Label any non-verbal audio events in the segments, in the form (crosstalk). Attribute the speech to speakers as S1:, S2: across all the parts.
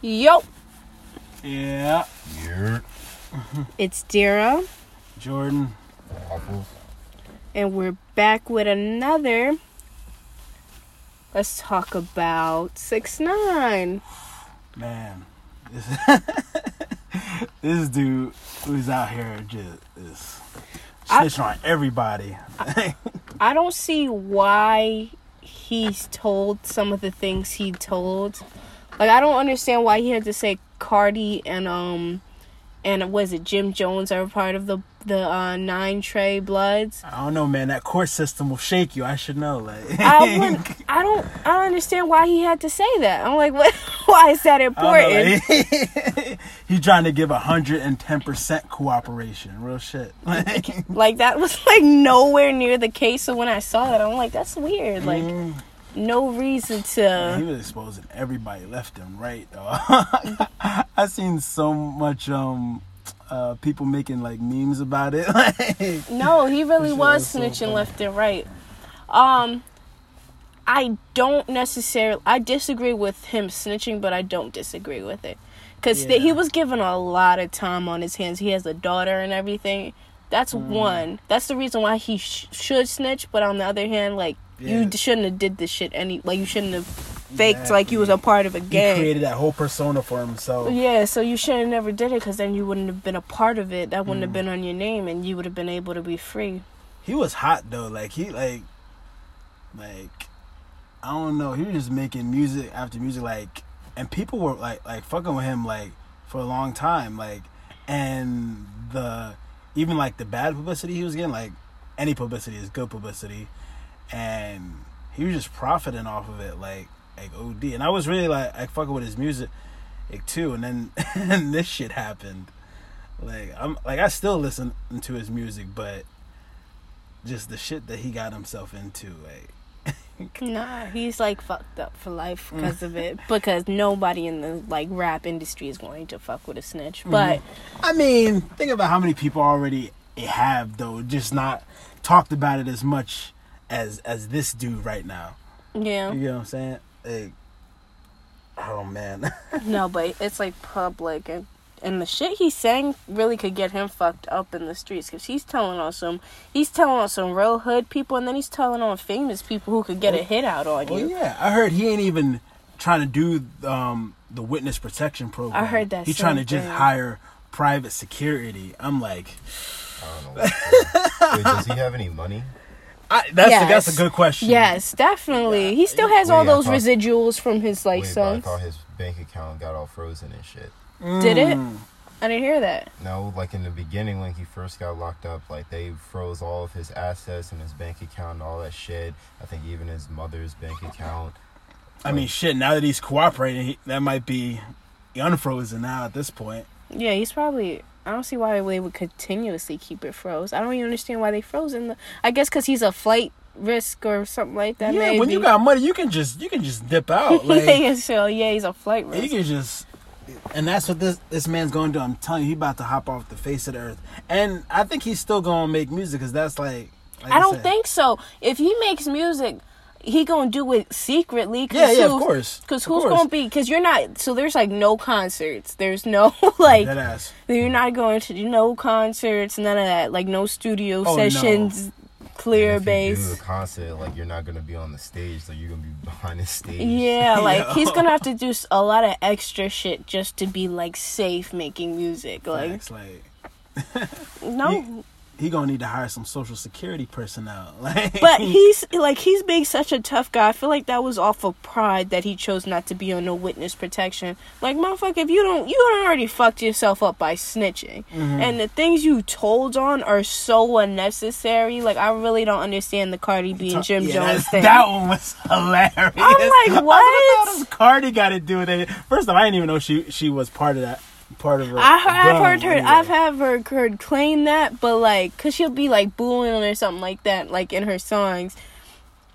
S1: Yo,
S2: Yeah.
S3: Yeah.
S1: it's Dara,
S2: Jordan.
S3: Waffles.
S1: and we're back with another. Let's talk about six nine.
S2: Man. This, (laughs) this dude who's out here just is
S1: I-
S2: snitching on everybody. (laughs)
S1: I don't see why he's told some of the things he told. Like I don't understand why he had to say Cardi and um and was it Jim Jones are part of the the uh, nine Trey Bloods.
S2: I don't know, man. That court system will shake you. I should know. Like
S1: I wouldn't, I don't (laughs) I don't understand why he had to say that. I'm like, (laughs) what? Why is that important?
S2: like, (laughs) He's trying to give hundred and ten percent cooperation. Real shit. Like,
S1: Like that was like nowhere near the case. So when I saw that, I'm like, that's weird. Like
S2: mm,
S1: no reason to.
S2: he was exposing everybody left and right. Though (laughs) I seen so much um uh people making like memes about it. (laughs) Like,
S1: No, he really was
S2: was
S1: snitching
S2: funny.
S1: left and right. Um, I don't necessarily. I disagree with him snitching, but I don't disagree with it because
S2: Yeah.
S1: he was given a lot of time on his hands. He has a daughter and everything. That's
S2: Mm.
S1: one. That's the reason why he sh- should snitch. But on the other hand, like
S2: Yeah.
S1: d- shouldn't have did this shit any. Like you shouldn't have faked like you was a part of a gang.
S2: he created that whole persona for himself.
S1: Yeah, so you should have never did it because then you wouldn't have been a part of it. That wouldn't
S2: Mm.
S1: have been on your name, and you would have been able to be free.
S2: He was hot though. Like he like like I don't know. He was just making music after music like and people were like like fucking with him like for a long time like and the even like the bad publicity he was getting like any publicity is good publicity and he was just profiting off of it like like OD and I was really like I fucking with his music like too and then (laughs) and this shit happened like I'm like I still listen to his music but just the shit that he got himself into like (laughs)
S1: Nah, he's like fucked up for life
S2: Mm.
S1: because of it. Because nobody in the like rap industry is going to fuck with a snitch.
S2: Mm-hmm.
S1: But
S2: I mean, think about how many people already have though, just not talked about it as much as as this dude right now.
S1: yeah,
S2: You know what I'm saying? Like, oh man, (laughs)
S1: no, but it's like public and and the shit he's saying really could get him fucked up in the streets because he's telling on some he's telling on some real hood people and then he's telling on famous people who could get a hit out on
S2: well,
S1: you.
S2: yeah, I heard he ain't even trying to do um the witness protection program.
S1: I heard that
S2: he's trying to
S1: same
S2: just
S1: thing.
S2: hire private security. I'm like,
S3: I don't know. What Wait, does he have any money?
S2: I, that's
S1: Yes.
S2: a, that's a good question.
S1: Yes, definitely. He still has all
S3: Wait, I
S1: those
S3: thought-
S1: residuals from his like
S3: Wait, I thought his bank account got all frozen and shit.
S1: Did it?
S2: Mm.
S1: I didn't hear that.
S3: No, like in the beginning when he first got locked up, like they froze all of his assets and his bank account and all that shit. I think even his mother's bank account.
S2: I mean, shit. Now that he's cooperating, he, that might be unfrozen now at this point.
S1: Yeah, he's probably. I don't see why they would continuously keep it froze. I don't even understand why they froze in the. I guess because he's a flight risk or something like that.
S2: yeah,
S1: maybe.
S2: when you got money, you can just you can just dip out. (laughs) Like
S1: yeah, so yeah, he's a flight
S2: you
S1: risk.
S2: can just, and that's what this this man's going to do. I'm telling you, he about to hop off the face of the earth, and I think he's still going to make music because that's like. like
S1: I don't
S2: said.
S1: think so. If he makes music, he gonna do it secretly. Cause
S2: Yeah, yeah, of course.
S1: Cause who's
S2: course.
S1: gonna be? Cause you're not. So there's like no concerts. There's no (laughs) like.
S2: Dead ass.
S1: You're not going to do no concerts. None of that. Like no studio
S2: Oh, no.
S1: sessions. Clear
S3: And if you do
S1: bass.
S3: a concert, like you're not gonna be on the stage, so you're gonna be (laughs) behind the stage.
S1: Yeah, (laughs) like he's gonna have to do a lot of extra shit just to be like safe making music. Like
S2: Facts, like
S1: no,
S2: he gonna need to hire some social security personnel. (laughs) Like,
S1: but he's like he's being such a tough guy. I feel like that was off of pride that he chose not to be on no witness protection. Like motherfucker, if you don't, you already fucked yourself up by snitching,
S2: Mm-hmm.
S1: and the things you told on are so unnecessary. Like I really don't understand the Cardi B and Jim
S2: Yeah,
S1: Jones thing.
S2: that one was hilarious.
S1: I'm like, (laughs)
S2: I was like,
S1: what?
S2: does Cardi got to do with it? First of all, I didn't even know she she was part of that. Part of her.
S1: I heard, I've heard her.
S2: anyway.
S1: I've have her heard claim that, but like, cause she'll be like booing or something like that, like in her songs.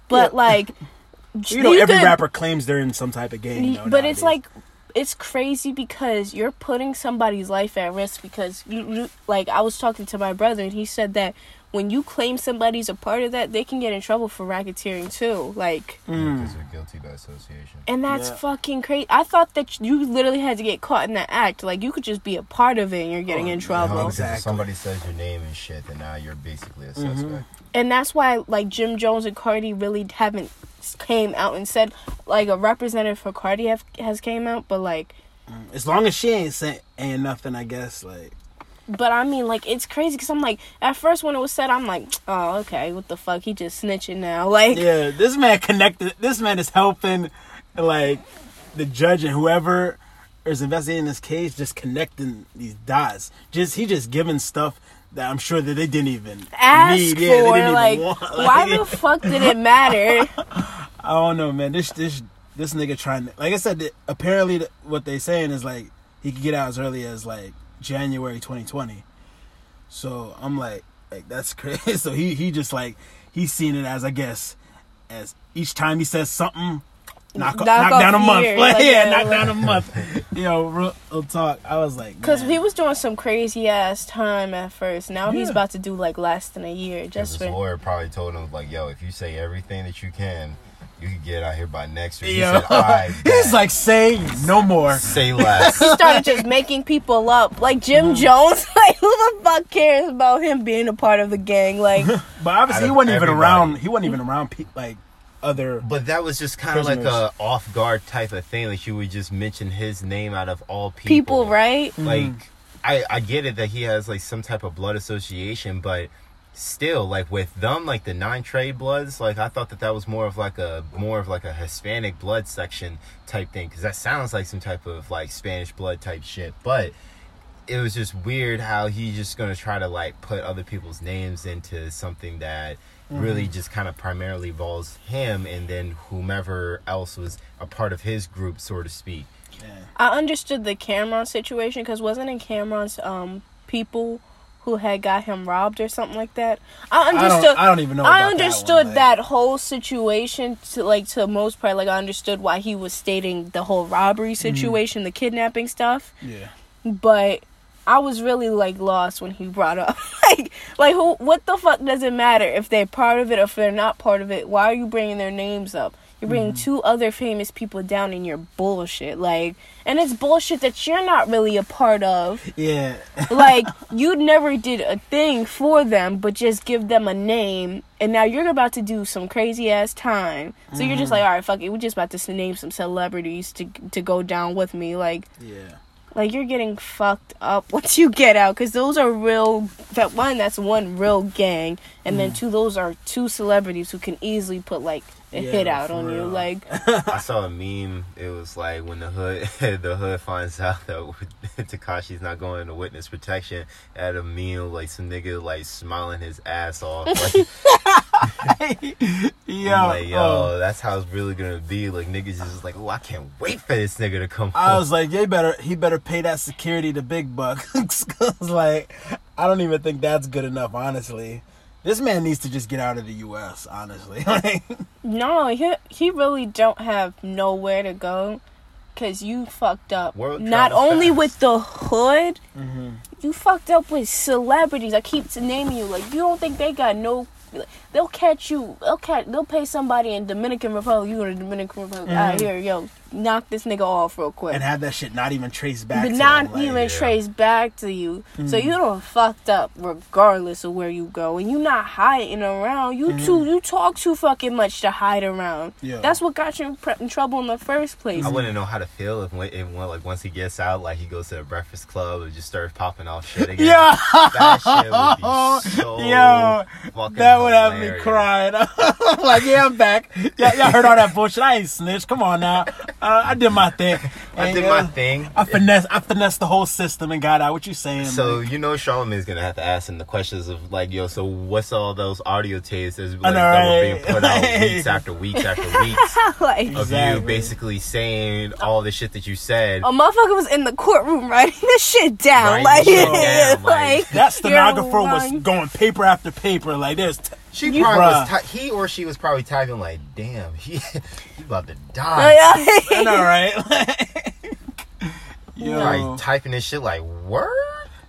S1: But
S2: Yeah.
S1: like, (laughs)
S2: You know, every
S1: could-
S2: rapper claims they're in some type of game. You know,
S1: but it's like, it's crazy because you're putting somebody's life at risk because you, you like I was talking to my brother and he said that when you claim somebody's a part of that, they can get in trouble for racketeering too. Like,
S3: Because mm. they're guilty by association.
S1: and that's
S2: Yeah.
S1: fucking crazy. I thought that you literally had to get caught in that act. Like, you could just be a part of it and you're getting
S2: Oh,
S1: in trouble.
S3: No, because
S2: Exactly.
S3: if somebody says your name and shit, then now you're basically a mm-hmm. suspect.
S1: and that's why like Jim Jones and Cardi really haven't came out and said like a representative for Cardi have, has came out, but like, mm.
S2: As long as she ain't saying ain't nothing, I guess. Like,
S1: but I mean like it's crazy because I'm like at first when it was said I'm like oh okay what the fuck he just snitching now (laughs) like
S2: yeah, this man connected. This man is helping, like, the judge and whoever is investigating this case, just connecting these dots. Just he just giving stuff that I'm sure that they didn't even
S1: ask
S2: need.
S1: for
S2: Yeah, didn't even
S1: like
S2: want. (laughs)
S1: why
S2: Like,
S1: the fuck did it matter? (laughs)
S2: I don't know, man. This this this nigga trying to like I said. Apparently, what they saying is like he could get out as early as like January 2020. So I'm like, like that's (laughs) crazy. So he he just like he's seen it as I guess as each time he says something. Knock,
S1: Knock
S2: knock, down a month.
S1: years,
S2: Like,
S1: like,
S2: yeah,
S1: yeah,
S2: knock
S1: like-
S2: down a month. Yo, real, real talk. I was like,
S1: Because he was doing some crazy ass time at first. Now he's about to do like less than a year just
S3: his
S1: for.
S3: lawyer probably told him, like, yo, if you say everything that you can, you could get out here by next year. He
S2: Yo.
S3: said, all right, (laughs)
S2: he's like, say no more.
S3: say (laughs) less.
S1: He started just making people up, like Jim
S2: Mm-hmm.
S1: Jones. (laughs) Like, who the fuck cares about him being a part of the gang? Like,
S2: But obviously,
S3: Out
S2: he
S3: of
S2: wasn't even
S3: everybody.
S2: around. He wasn't even around pe- like other.
S3: But that was just kind of like
S2: Prisoners.
S3: a off guard type of thing. Like you would just mention his name out of all people.
S1: people, right?
S3: Like
S2: Mm-hmm.
S3: I I get it that he has like some type of blood association, but still like with them like the nine Trey bloods like i thought that that was more of like a more of like a hispanic blood section type thing because that sounds like some type of like spanish blood type shit but it was just weird how he's just gonna try to like put other people's names into something that really just kind of primarily involves him and then whomever else was a part of his group so to speak
S2: Yeah.
S1: I understood the Cameron situation because wasn't in Cameron's um people who had got him robbed or something like that? I
S2: I
S1: understood.
S2: don't, I don't even know.
S1: I
S2: about
S1: understood
S2: that,
S1: that,
S2: one, like-
S1: whole situation to like to most part. Like I understood why he was stating the whole robbery
S2: Mm-hmm.
S1: situation, the kidnapping stuff.
S2: Yeah.
S1: But I was really like lost when he brought up (laughs) like like who what the fuck does it matter if they're part of it or if they're not part of it? Why are you bringing their names up? You're bringing
S2: Mm-hmm.
S1: two other famous people down in your bullshit, like, and it's bullshit that you're not really a part of.
S2: Yeah. (laughs)
S1: Like, you never did a thing for them, but just give them a name, and now you're about to do some crazy ass time. So you're just like, all right, fuck it, we're just about to name some celebrities to to go down with me, like.
S2: yeah.
S1: Like you're getting fucked up (laughs) once you get out, because those are real. That one, that's one real gang, and then two, those are two celebrities who can easily put like a
S2: Yeah,
S1: hit out
S2: for
S1: on you. Like,
S3: I saw a meme. It was like when the hood (laughs) the hood finds out that (laughs) Tekashi's not going to witness protection. at a meal, like some nigga like smiling his ass off. (laughs) Like,
S2: Yo.
S3: like yo,
S2: oh.
S3: that's how it's really gonna be. Like niggas is just like, oh, I can't wait for this nigga to come.
S2: I
S3: home.
S2: was like, they better. He better pay that security the big bucks. 'Cause, like, I don't even think that's good enough. Honestly, this man needs to just get out of the U.S. Honestly, (laughs) like,
S1: no, he he really don't have nowhere to go, cause you fucked up.
S3: World
S1: Not only
S3: fast.
S1: with the hood,
S2: Mm-hmm.
S1: you fucked up with celebrities. I keep naming you. Like, you don't think they got no. They'll catch you. They'll catch. They'll pay somebody in Dominican Republic. You go to Dominican Republic. Ah, here, yo, knock this nigga off real quick.
S2: and have that shit not even traced back.
S1: but
S2: to
S1: not
S2: them, like,
S1: even
S3: yeah.
S1: traced back to you. So
S2: Mm-hmm.
S1: you don't fucked up regardless of where you go, and you not hiding around. You too, you talk too fucking much to hide around.
S2: Mm-hmm. Yeah.
S1: That's what got you in, pre- in trouble in the first place.
S3: I wouldn't know how to feel if, when, if like once he gets out, like he goes to the Breakfast Club and just starts popping off shit again.
S2: Yeah.
S3: that shit would be so (laughs)
S2: Yo, That would have me crying. (laughs) Like, yeah, I'm back. Y'all, y'all heard all that bullshit. I ain't snitch. Come on now. Uh, I did my thing. (laughs)
S3: I
S2: And,
S3: did
S2: uh,
S3: my thing.
S2: I finesse, I finessed the whole system and got out. What you saying?
S3: So
S2: like,
S3: you know Charlamagne's gonna have to ask him the questions of like, yo, so what's all those audio tapes that's, like,
S2: know,
S3: that were being put out weeks after weeks after (laughs) weeks (laughs)
S1: like
S3: of
S2: Exactly.
S3: you basically saying all the shit that you said.
S1: a motherfucker was in the courtroom writing this shit down.
S3: Writing
S1: like,
S3: shit down, like-
S2: that stenographer was going paper after paper. Like, there's. T-
S3: She
S1: You-
S3: probably was
S2: Bruh.
S3: he or she was probably typing like, damn, (laughs) he, he about to die. (laughs)
S2: I know, right? Yo.
S3: Probably typing this shit like word.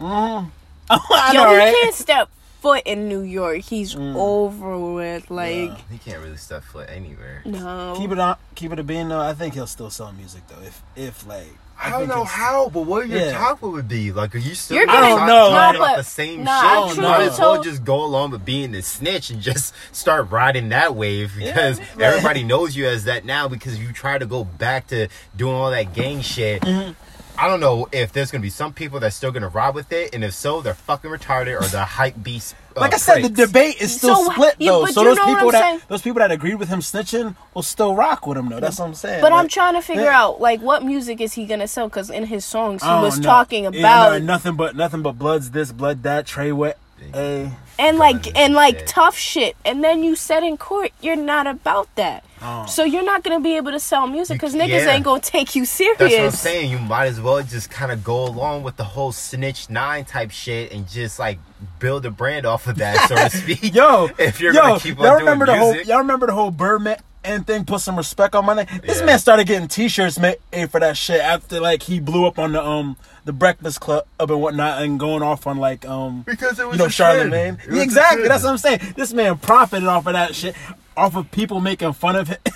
S2: Mhm. (laughs) I know,
S1: he
S2: right?
S1: can't step foot in New York, he's
S2: Mm.
S1: over with. Like,
S3: He can't really step foot anywhere.
S1: no.
S2: Keep it on, keep it a being though. I think he'll still sell music though. If if like
S3: I don't know how, but what your
S2: Yeah.
S3: top would be? Like, are you still
S1: You're
S3: gonna
S2: gonna- I don't know,
S3: talk
S2: like-
S3: about
S1: Nah,
S3: the same
S1: nah,
S3: shit?
S1: I
S3: You
S2: truly
S3: might as well
S1: told-
S3: just go along with being the snitch and just start riding that wave because
S2: Yeah.
S3: everybody knows you as that now because you try to go back to doing all that gang shit.
S2: Mm-hmm.
S3: I don't know if there's gonna be some people that's still gonna ride with it, and if so, they're fucking retarded or the hype beast. uh,
S2: Like I said, the debate is still
S1: So,
S2: split
S1: yeah,
S2: though.
S1: but
S2: so those people that
S1: saying?
S2: those people that agreed with him snitching will still rock with him though. That's what I'm saying.
S1: But
S2: Like,
S1: I'm trying to figure
S2: yeah.
S1: out like what music is he gonna sell? Because in his songs he was
S2: know.
S1: talking
S2: Yeah,
S1: about
S2: no, nothing but nothing but bloods this, blood that, Trey wet. A
S1: and like and like
S3: shit.
S1: tough shit. And then you said in court you're not about that.
S2: Oh.
S1: So you're not gonna be able to sell music because niggas
S3: yeah.
S1: ain't gonna take you serious.
S3: That's what I'm saying. You might as well just kind of go along with the whole snitch nine type shit and just like build a brand off of that, so to (laughs) speak.
S2: yo,
S3: if you're
S2: yo,
S3: gonna keep on
S2: y'all
S3: doing
S2: remember the whole
S3: music.
S2: y'all remember the whole Birdman and thing. Put some respect on my name. This
S3: Yeah.
S2: man started getting T-shirts made for that shit after like he blew up on the um the Breakfast Club and whatnot and going off on like um
S3: Because it was
S2: you know Charlamagne.
S3: trend. It was a
S2: exactly. That's what I'm saying. This man profited off of that shit, off of people making fun of him. (laughs)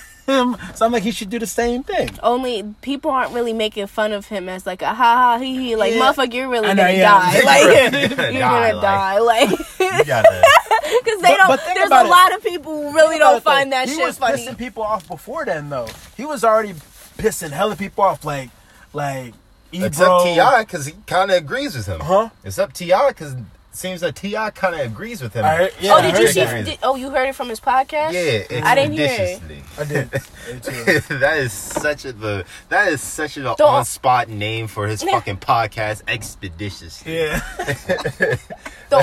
S2: So I'm like, he should do the same thing.
S1: Only people aren't really making fun of him as like a ha ha he he like
S2: Yeah.
S1: motherfucker you're really
S2: know,
S1: gonna
S2: yeah.
S1: die (laughs)
S2: You're
S1: like
S3: really (laughs)
S1: you're
S3: gonna
S1: gonna die like
S3: You
S1: because they
S2: But-
S1: don't
S2: but think
S1: there's a
S2: it.
S1: lot of people who really don't find
S2: though.
S1: that
S2: he
S1: shit
S2: was
S1: funny
S2: pissing people off before then, though. He was already pissing hella people off, like like
S3: It's
S2: Ebro.
S3: up T.I. because he kind of agrees with him.
S2: Huh?
S3: It's up T.I. because it seems that T.I. kind of agrees with him.
S2: I heard- yeah,
S1: oh
S2: I
S1: did
S2: heard
S1: you see did, oh you heard it from his podcast
S3: Yeah,
S1: I didn't hear it.
S3: expeditiously.
S2: I did. (laughs)
S3: That is such a the that is such an on spot name for his (laughs) fucking podcast, expeditiously.
S2: Yeah. (laughs)
S1: Though,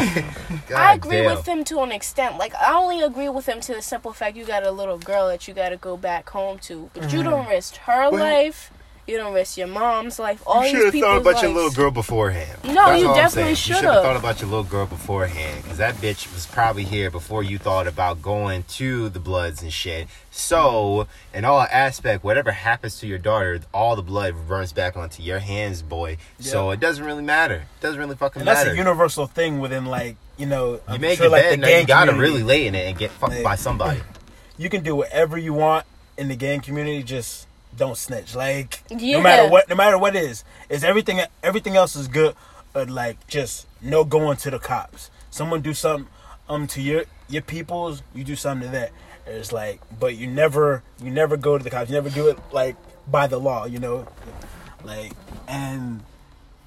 S3: God
S1: I agree
S3: damn.
S1: with him to an extent. Like I only agree with him to the simple fact you got a little girl that you got to go back home to, but
S2: Mm-hmm.
S1: you don't risk her life. You don't risk your mom's life. All
S3: You should have thought about
S1: lives.
S3: your little girl beforehand.
S1: No,
S3: That's
S1: you
S3: all I'm
S1: definitely.
S3: You
S1: should
S3: should have
S1: have.
S3: thought about your little girl beforehand, because that bitch was probably here before you thought about going to the Bloods and shit. So, in all aspect, whatever happens to your daughter, all the blood runs back onto your hands, boy. So it doesn't really matter. It doesn't really fucking
S2: And that's
S3: matter.
S2: a universal thing within like you know.
S3: you
S2: I'm
S3: make
S2: sure,
S3: your
S2: like,
S3: bed,
S2: the
S3: now you gotta
S2: community.
S3: really lay in it and get fucked
S2: Like-
S3: by somebody. (clears throat)
S2: You can do whatever you want in the gang community. Just don't snitch. Like
S1: Yeah.
S2: no matter what, no matter what is, is everything. Everything else is good. But like just no going to the cops. Someone do something um to your your peoples, you do something to that. It's like, but you never you never go to the cops. You never do it like by the law. You know, like and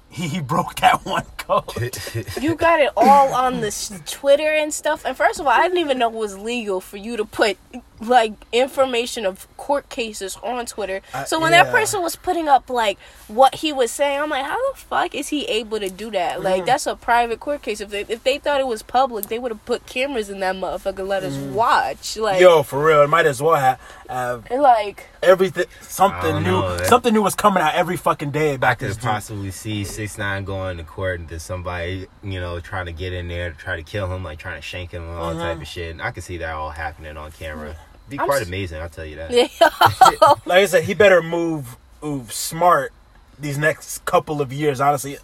S2: he, he broke that (laughs) one code. (laughs)
S1: You got it all on the Twitter and stuff. And first of all, I didn't even know it was legal for you to put like information of court cases on Twitter.
S2: Uh,
S1: so when that
S2: yeah.
S1: person was putting up like what he was saying, I'm like, how the fuck is he able to do that? Like
S2: Mm.
S1: that's a private court case. If they if they thought it was public, they would have put cameras in that motherfucker and let us watch. Like
S2: Mm. Yo, for real, it might as well have, have
S1: like
S2: everything. Something new.
S3: know, that-
S2: something new was coming out every fucking day
S3: I
S2: about
S3: could possibly see six nine going to court and there's somebody, you know, trying to get in there to try to kill him, like trying to shank him and all
S2: Mhm.
S3: type of shit. And I could see that all happening on camera. Be
S1: I'm
S3: quite
S1: s-
S3: amazing, I'll tell you that. (laughs)
S2: Like I said, he better move, move smart these next couple of years. Honestly,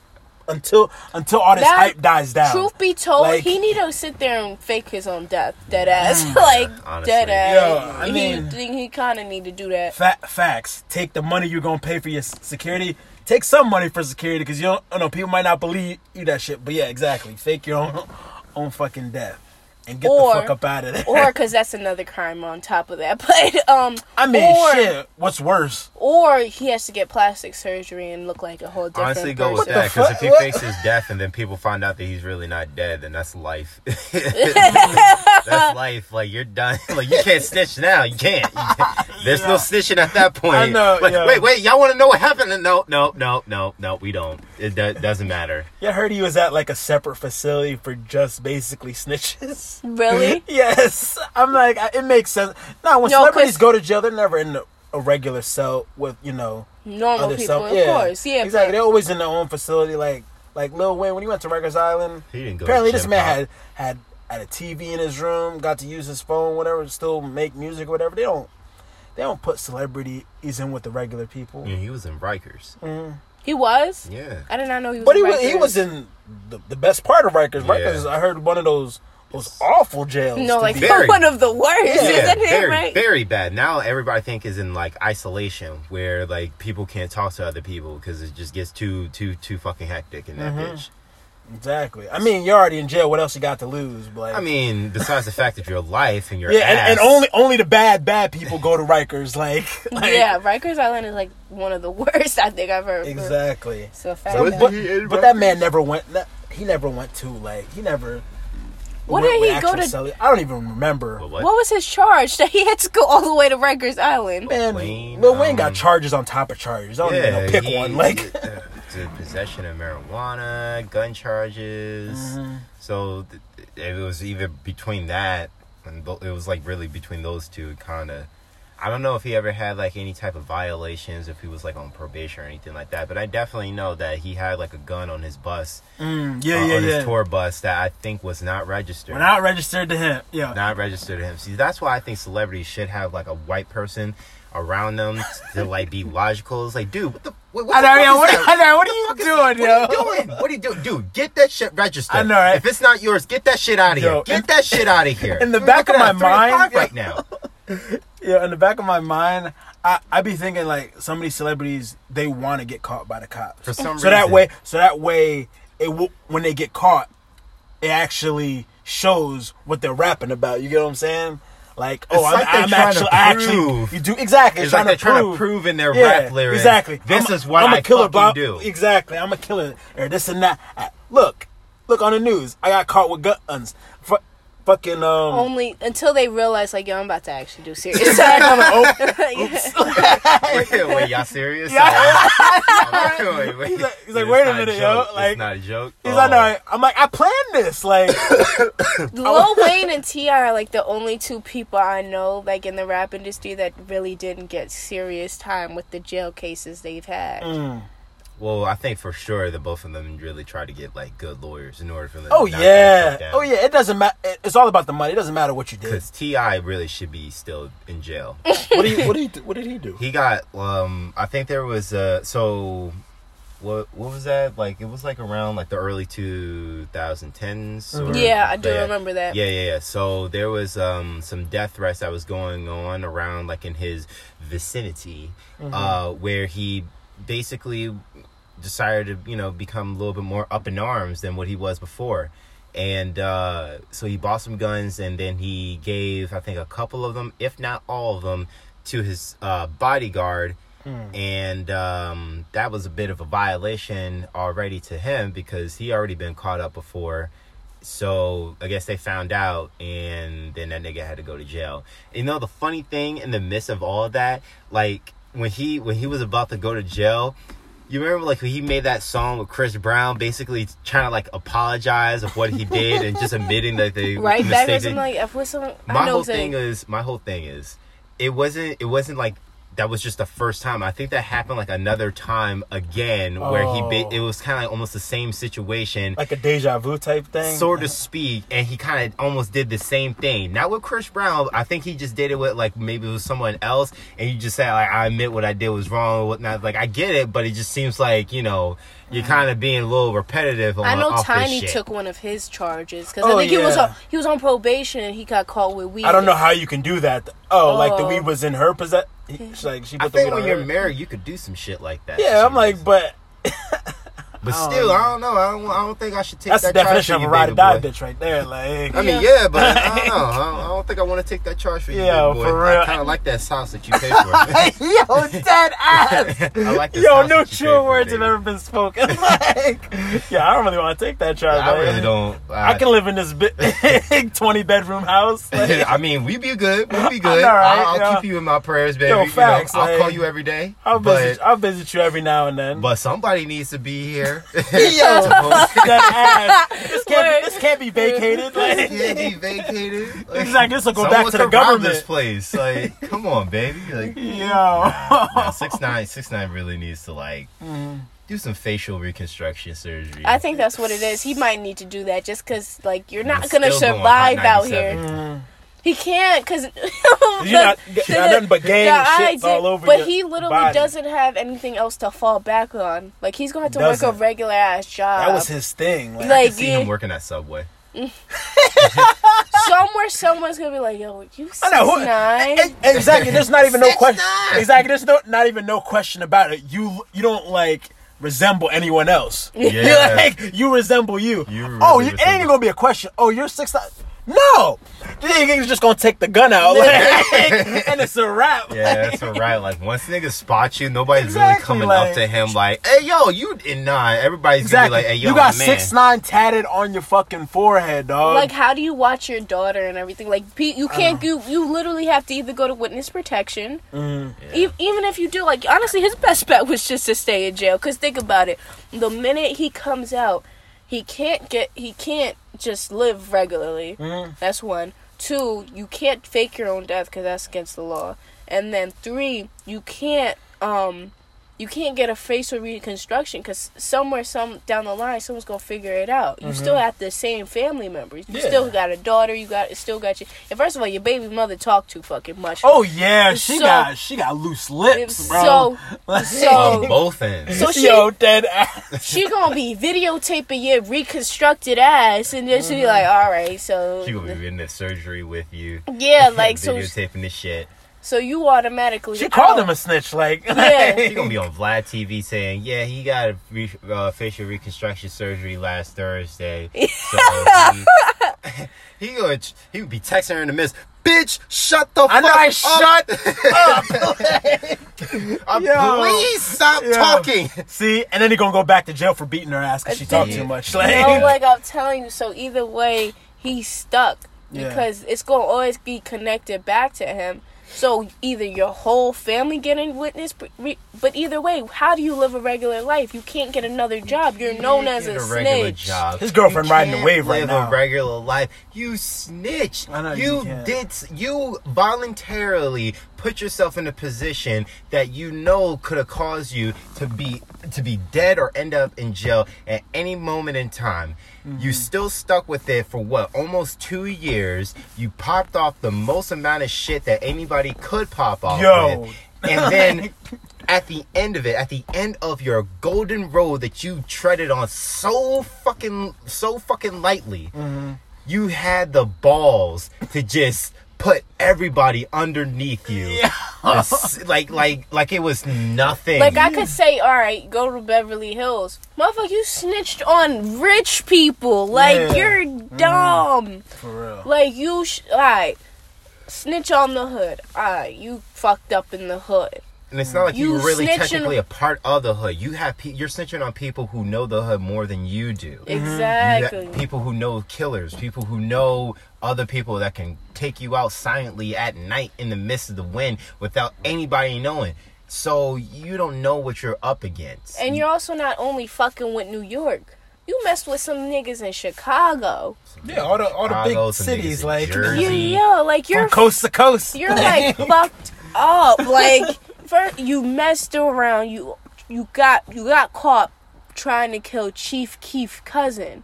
S2: until until all this
S1: That-
S2: hype dies down.
S1: Truth be told,
S2: Like-
S1: he need to sit there and fake his own death, dead mm. ass, (laughs) like
S3: Honestly.
S1: dead ass.
S2: Yo, I
S1: he
S2: mean-
S1: he kind of need to do that.
S2: Fa- facts. Take the money you're gonna pay for your security. Take some money for security because you don't. You know, people might not believe you that shit. But yeah, exactly. Fake your own own fucking death and get
S1: Or-
S2: the fuck up out of there.
S1: or because that's another crime on top of that. (laughs) But um,
S2: I mean,
S1: or,
S2: shit. What's worse?
S1: Or he has to get plastic surgery and look like a whole different
S3: Honestly, go with that because if he
S2: What?
S3: fakes his death and then people find out that he's really not dead, then that's life. (laughs) that's (laughs) life. Like you're done. Like you can't snitch now. You can't. You can't. There's no
S2: Yeah.
S3: snitching at that point.
S2: I know,
S3: Like,
S2: yeah.
S3: wait, wait. Y'all want to know what happened? No, no, no, no, no. We don't. It do- doesn't matter.
S2: Yeah, I heard he was at like a separate facility for just basically snitches.
S1: Really? (laughs)
S2: yes, I'm like, it makes sense. Now, when
S1: Yo,
S2: celebrities
S1: 'cause-
S2: go to jail, they're never in a, a regular cell with you know
S1: Normal
S2: other
S1: people,
S2: cell.
S1: of course. Yeah,
S2: exactly.
S1: but-
S2: They're always in their own facility. Like like Lil Wayne when he went to Rikers Island.
S3: He didn't go.
S2: Apparently,
S3: to
S2: this man
S3: Pop.
S2: had had had a TV in his room, got to use his phone, whatever, still make music, whatever. They don't they don't put celebrities in with the regular people.
S3: Yeah, he was in Rikers.
S2: Mhm.
S1: He was.
S3: Yeah.
S1: I did not know he was.
S2: But he
S1: in
S2: was he was in the, the best part of Rikers.
S3: Yeah.
S2: Rikers, I heard one of those those awful jails.
S1: No, like
S2: be- (laughs)
S3: Very.
S1: one of the worst.
S3: Yeah,
S1: Isn't it
S3: very,
S1: right?
S3: very bad. Now everybody I think is in like isolation, where like people can't talk to other people because it just gets too, too, too fucking hectic in that
S2: Mm-hmm.
S3: bitch.
S2: exactly. I mean, you're already in jail. What else you got to lose? But like,
S3: I mean, besides the fact that your life and your
S2: yeah, and, and only only the bad bad people go to Rikers. (laughs) Like, like
S1: yeah, Rikers Island is like one of the (laughs) worst I think I've ever.
S2: exactly.
S1: So fact
S2: So,
S3: Was
S2: but, but that man never went. that- He never went to like he never.
S1: What
S2: went
S1: did he go
S2: actual
S1: to-
S2: celli- I don't even remember.
S3: But
S1: what?
S3: what?
S1: was his charge (laughs) that he had to go all the way to Rikers Island?
S2: Man,
S3: Wayne,
S2: Lil Wayne got
S3: um,
S2: charges on top of charges. I don't even know. Pick
S3: he-
S2: one. Like,
S3: he- uh, the possession of marijuana, gun charges.
S2: Mm-hmm.
S3: So th- it was either between that and tho- it was like really between those two kind of. I don't know if he ever had like any type of violations, if he was like on probation or anything like that. But I definitely know that he had like a gun on his bus,
S2: mm, yeah,
S3: uh,
S2: yeah,
S3: on
S2: yeah.
S3: his tour bus that I think was not registered.
S2: We're not registered to him. Yeah.
S3: not registered to him. See, that's why I think celebrities should have like a white person around them to like be logical. It's like, dude, what the what, what the
S2: know, yeah. What, know. What are you doing,
S3: that?
S2: yo?
S3: What are you doing? What are you doing, dude? Get that shit registered.
S2: I know, right?
S3: If it's not yours, get that shit out of
S2: Yo,
S3: here. Get
S2: in-
S3: that shit out of here.
S2: in the back of my mind-
S3: right now. (laughs)
S2: Yeah, in the back of my mind, I I be thinking like some of these celebrities they want to get caught by the cops
S3: For some
S2: so that way, so that way, it will when they get caught, it actually shows what they're rapping about. You get what I'm saying? Like, oh,
S3: It's
S2: I'm,
S3: like
S2: I'm actually,
S3: to
S2: I actually, you do exactly.
S3: It's
S2: trying
S3: like they're
S2: to
S3: trying to prove in their
S2: yeah,
S3: rap lyrics.
S2: Exactly.
S3: This
S2: I'm
S3: is what
S2: I'm
S3: I
S2: a killer,
S3: fucking do.
S2: Exactly. I'm a killer, or this and that. I- look, look on the news. I got caught with guns. Fu- fucking um.
S1: Only until they realize, like, yo, I'm about to actually do serious (laughs) (laughs) (laughs) time.
S3: wait, wait, y'all serious?
S2: Yeah.
S3: Oh, wait, wait.
S2: He's like- he's like, wait a minute,
S3: joke.
S2: yo, like-
S3: it's not a joke.
S2: He's
S3: Oh.
S2: like, no, I'm like, I planned this. Like, (coughs) (coughs)
S1: Lil Wayne and T.I. are like the only two people I know, like in the rap industry, that really didn't get serious time with the jail cases they've had.
S2: mm.
S3: Well, I think for sure that both of them really try to get like good lawyers in order for them.
S2: oh
S3: to
S2: yeah,
S3: that down.
S2: oh yeah. It doesn't matter. It's all about the money. It doesn't matter what you did.
S3: Because T.I. really should be still in jail. (laughs)
S2: what did he? What did he? do- What did he do?
S3: he got um, I think there was uh, so. What what was that like? It was like around like the early two thousand tens.
S2: Mhm.
S1: Yeah, I do remember that.
S3: Yeah, yeah, yeah. So there was um some death threats that was going on around like in his vicinity,
S2: Mm-hmm.
S3: uh, where he basically decided to you know become a little bit more up in arms than what he was before. And uh, so he bought some guns, and then he gave, I think, a couple of them, if not all of them, to his uh, bodyguard. And um, that was a bit of a violation already to him because he already been caught up before. So I guess they found out, and then that nigga had to go to jail. You know the funny thing in the midst of all of that, like when he when he was about to go to jail, you remember like when he made that song with Chris Brown, basically trying to like apologize of what he did and just admitting that they
S1: Right back or something like if with some I
S3: my
S1: know
S3: whole thing is my whole thing is it wasn't it wasn't like that was just the first time. I think that happened like another time again where he
S2: Oh.
S3: it was kind of like almost the same situation
S2: Like a deja vu type thing.
S3: so to speak, and he kind of almost did the same thing. Not with Chris Brown. I think he just did it with like maybe it was someone else, and you just say like, "I admit what I did was wrong" or whatnot. Like I get it, but it just seems like you know you're kind of being a little repetitive. On,
S1: I know
S3: off
S1: Tiny
S3: shit.
S1: took one of his charges because
S2: Oh,
S1: I think he was on he was on probation and he got caught with weed.
S2: I don't know how you can do that. Oh, like the
S1: Oh.
S2: weed was in her possession. Like she
S3: I
S2: put the
S3: think
S2: weed
S3: when
S2: on
S3: you're
S2: her.
S3: married, you could do some shit like that.
S2: Yeah, I'm like, but (laughs)
S3: but
S2: I
S3: still,
S2: know.
S3: I don't know. I don't. I don't think I should take
S2: that's the
S3: that charge
S2: definition
S3: for
S2: of a ride or die
S3: boy.
S2: bitch right there. Like,
S3: I mean, yeah, but I don't know. (laughs) I don't, I don't think I want to take that charge for you,
S2: Yeah,
S3: baby boy.
S2: for real.
S3: I kind of like that sauce that you pay for. (laughs)
S2: yo, dead (laughs) ass.
S3: I like the
S2: Yo, no
S3: that you pay
S2: true words have ever been spoken. like, yeah, I don't really want to take that charge.
S3: I really don't.
S2: I can live in this big 20 bedroom house.
S3: I mean, we be good. We be good. I'll, keep you in my prayers, baby.
S2: Yo,
S3: You know,
S2: facts,
S3: I'll call you every day.
S2: I'll visit, I'll visit you every now and then.
S3: but somebody needs to be here. (laughs)
S2: yo, that ass. This can't, be, this can't be vacated. Like,
S3: can't be vacated. Like, (laughs)
S2: Exactly, this will go back to the
S3: could
S2: government.
S3: This place, like, come on, baby. Like, (laughs)
S2: yo.
S3: nah, six nine, six nine really needs to like
S2: Mm-hmm.
S3: do some facial reconstruction surgery.
S1: I think that's what it is. He might need to do that just because like you're not gonna
S3: still going
S1: survive out here.
S2: Mm.
S1: He can't because
S2: You (laughs) not got nothing but gang shits all over
S1: But
S2: your
S1: he literally
S2: body.
S1: doesn't have anything else to fall back on. Like he's gonna have to
S2: Doesn't.
S1: work a regular ass job.
S2: That was his thing. Like,
S1: Like-
S3: I can see
S1: yeah.
S3: him working at Subway. (laughs)
S1: somewhere. Someone's gonna be like, "Yo, you
S2: I know who-
S1: six nine?
S2: Exactly. There's not even no question. Exactly. There's no not even no question about it. You you don't like resemble anyone else.
S3: Yeah.
S2: You're (laughs) like you resemble you.
S3: You oh, really
S2: oh, you, it ain't even gonna be a question. Oh, you're six nine. No, the nigga's just gonna take the gun out, like, (laughs) and it's a wrap.
S3: Yeah, that's right. Like once niggas spot you, nobody's
S2: Exactly,
S3: really coming
S2: like-
S3: up to him like, "Hey, yo, you and nah." Everybody's
S2: Exactly.
S3: gonna be like, "Hey, yo,
S2: you got
S3: man."
S2: six nine tatted on your fucking forehead, dog.
S1: Like, how do you watch your daughter and everything? Like, pe- you can't
S2: Uh-huh.
S1: You literally have to either go to witness protection,
S2: Mm-hmm.
S1: e- even if you do. Like, honestly, his best bet was just to stay in jail. Cause think about it. The minute he comes out, he can't get. He can't just live regularly.
S2: Mhm.
S1: That's one. Two, you can't fake your own death because that's against the law. And then three, you can't um, you can't get a facial reconstruction because somewhere, some down the line, someone's gonna figure it out. You still have the same family members. You
S2: Mm-hmm. Yeah.
S1: still got a daughter. You got still got you. And first of all, your baby mother talked too fucking much.
S2: oh yeah, she
S1: So-
S2: got she got loose lips, bro.
S1: so (laughs)
S2: Like,
S1: so
S3: on both ends.
S1: so she
S2: yo dead ass.
S1: she gonna be videotaping your reconstructed ass, and then she'll
S2: Mm-hmm.
S1: be like, all right, so
S3: She gonna be in the surgery with you.
S1: yeah, (laughs) like so
S3: videotaping this shit.
S1: So you automatically
S2: She called
S1: out.
S2: him a snitch, like
S1: Yeah. (laughs)
S3: She gonna be on Vlad TV saying, "Yeah, he got a re- uh, facial reconstruction surgery last Thursday." (laughs) So he, (laughs) he gonna he would be texting her in the midst. Bitch, shut the fuck up.
S2: I know,
S3: fuck
S2: I
S3: up! Uh,
S2: Yo.
S3: please stop
S2: Yo.
S3: talking.
S2: See, and then he gonna go back to jail for beating her ass because she talked too much.
S1: No,
S2: Like,
S1: like I'm telling you. So either way, he's stuck
S2: Yeah.
S1: because it's gonna always be connected back to him. So either your whole family getting witness, but either way, how do you live a regular life? You can't get another job. You're known as
S3: Get
S1: a, snitch.
S3: job.
S2: His girlfriend
S3: You
S2: riding the
S3: can't
S2: wave right
S3: live a regular life. You snitched.
S2: I know you
S3: you did. You voluntarily put yourself in a position that you know could have caused you to be to be dead or end up in jail at any moment in time.
S2: Mm-hmm.
S3: You still stuck with it for what almost two years. You popped off the most amount of shit that anybody could pop off
S2: Yo.
S3: with, and (laughs) then at the end of it, at the end of your golden road that you treaded on so fucking so fucking lightly,
S2: Mm-hmm.
S3: you had the balls to just put everybody underneath you. Just like like like it was nothing.
S1: Like I could say, all right, go to Beverly Hills, motherfucker. You snitched on rich people. Like
S2: Yeah.
S1: you're mm. dumb.
S2: for real.
S1: Like you, sh- alright, snitch on the hood. Alright, you fucked up in the hood.
S3: And it's not like you,
S1: you
S3: were really
S1: snitching-
S3: technically a part of the hood. You have pe- you're snitching on people who know the hood more than you do. Mm-hmm.
S1: Exactly.
S3: got people who know killers, people who know other people that can take you out silently at night in the midst of the wind without anybody knowing. So you don't know what you're up against.
S1: And you're also not only fucking with New York. You messed with some niggas in Chicago.
S2: Yeah, all the all the
S3: Chicago,
S2: big cities, like
S3: Jersey.
S1: You,
S3: Easy.
S1: yeah, like you're
S2: from coast to coast.
S1: you're like (laughs) fucked up. Like first you messed around. You you got you got caught trying to kill Chief Keef cousin.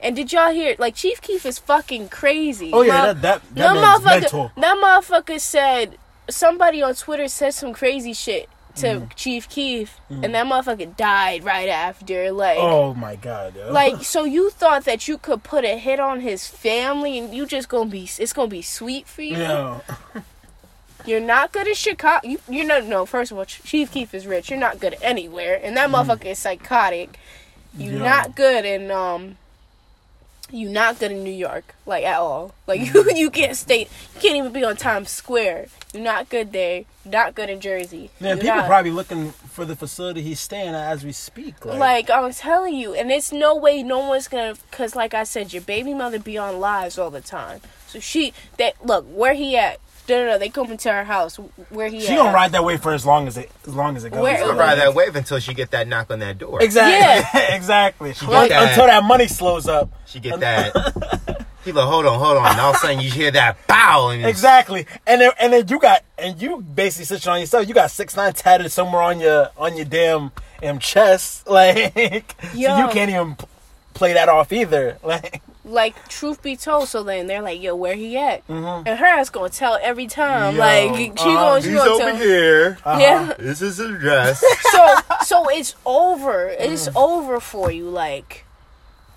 S1: And did y'all hear? Like Chief Keef is fucking crazy.
S2: oh yeah, that that, that
S1: that motherfucker,
S2: mental.
S1: that motherfucker said somebody on Twitter said some crazy shit to
S2: Mm-hmm.
S1: Chief Keef, and that motherfucker died right after. Like,
S2: Oh my god, yo.
S1: like (laughs) so you thought that you could put a hit on his family, and you just gonna be it's gonna be sweet for you.
S2: Yo. (laughs)
S1: You're not good at Chicago. You, you're not no. First of all, Chief Keef is rich. You're not good anywhere, and that motherfucker is psychotic. You're
S2: Mm. Yeah.
S1: not good in um. You're not good in New York, like at all. Like you, (laughs) you can't stay. You can't even be on Times Square. You're not good there. You're not good in Jersey.
S2: Man,
S1: You're
S2: people
S1: not-
S2: probably looking for the facility he's staying at as we speak. Like,
S1: Like I'm telling you, and it's no way no one's gonna, cause like I said, your baby mother be on lives all the time. So she, that look where he at. No, no, no. They come into our house. Where he is.
S2: she
S1: at?
S2: gonna ride that wave for as long as it as long as it goes.
S1: Where-
S3: She'll ride that wave until she get that knock on that door.
S2: Exactly. (laughs) exactly.
S3: She
S2: Un-
S3: get that-
S2: Until that money slows up.
S3: She get that. He like, hold on, hold on. And all of a sudden you hear that bow. And
S2: Exactly. And then and then you got and you basically switching on yourself. You got six nine tatted somewhere on your on your damn um, chest. (laughs) Like so you can't even play that off either. (laughs) Like
S1: like truth be told, so then they're like, "Yo, where he at?"
S4: Mhm.
S1: And her ass gonna tell every time.
S4: Yo,
S1: like she
S4: uh,
S1: gonna she
S3: He's
S1: gonna
S3: over
S1: tell.
S3: here.
S4: Uh-huh.
S1: Yeah.
S3: This is his address. (laughs)
S1: so so it's over. It's over for you. Like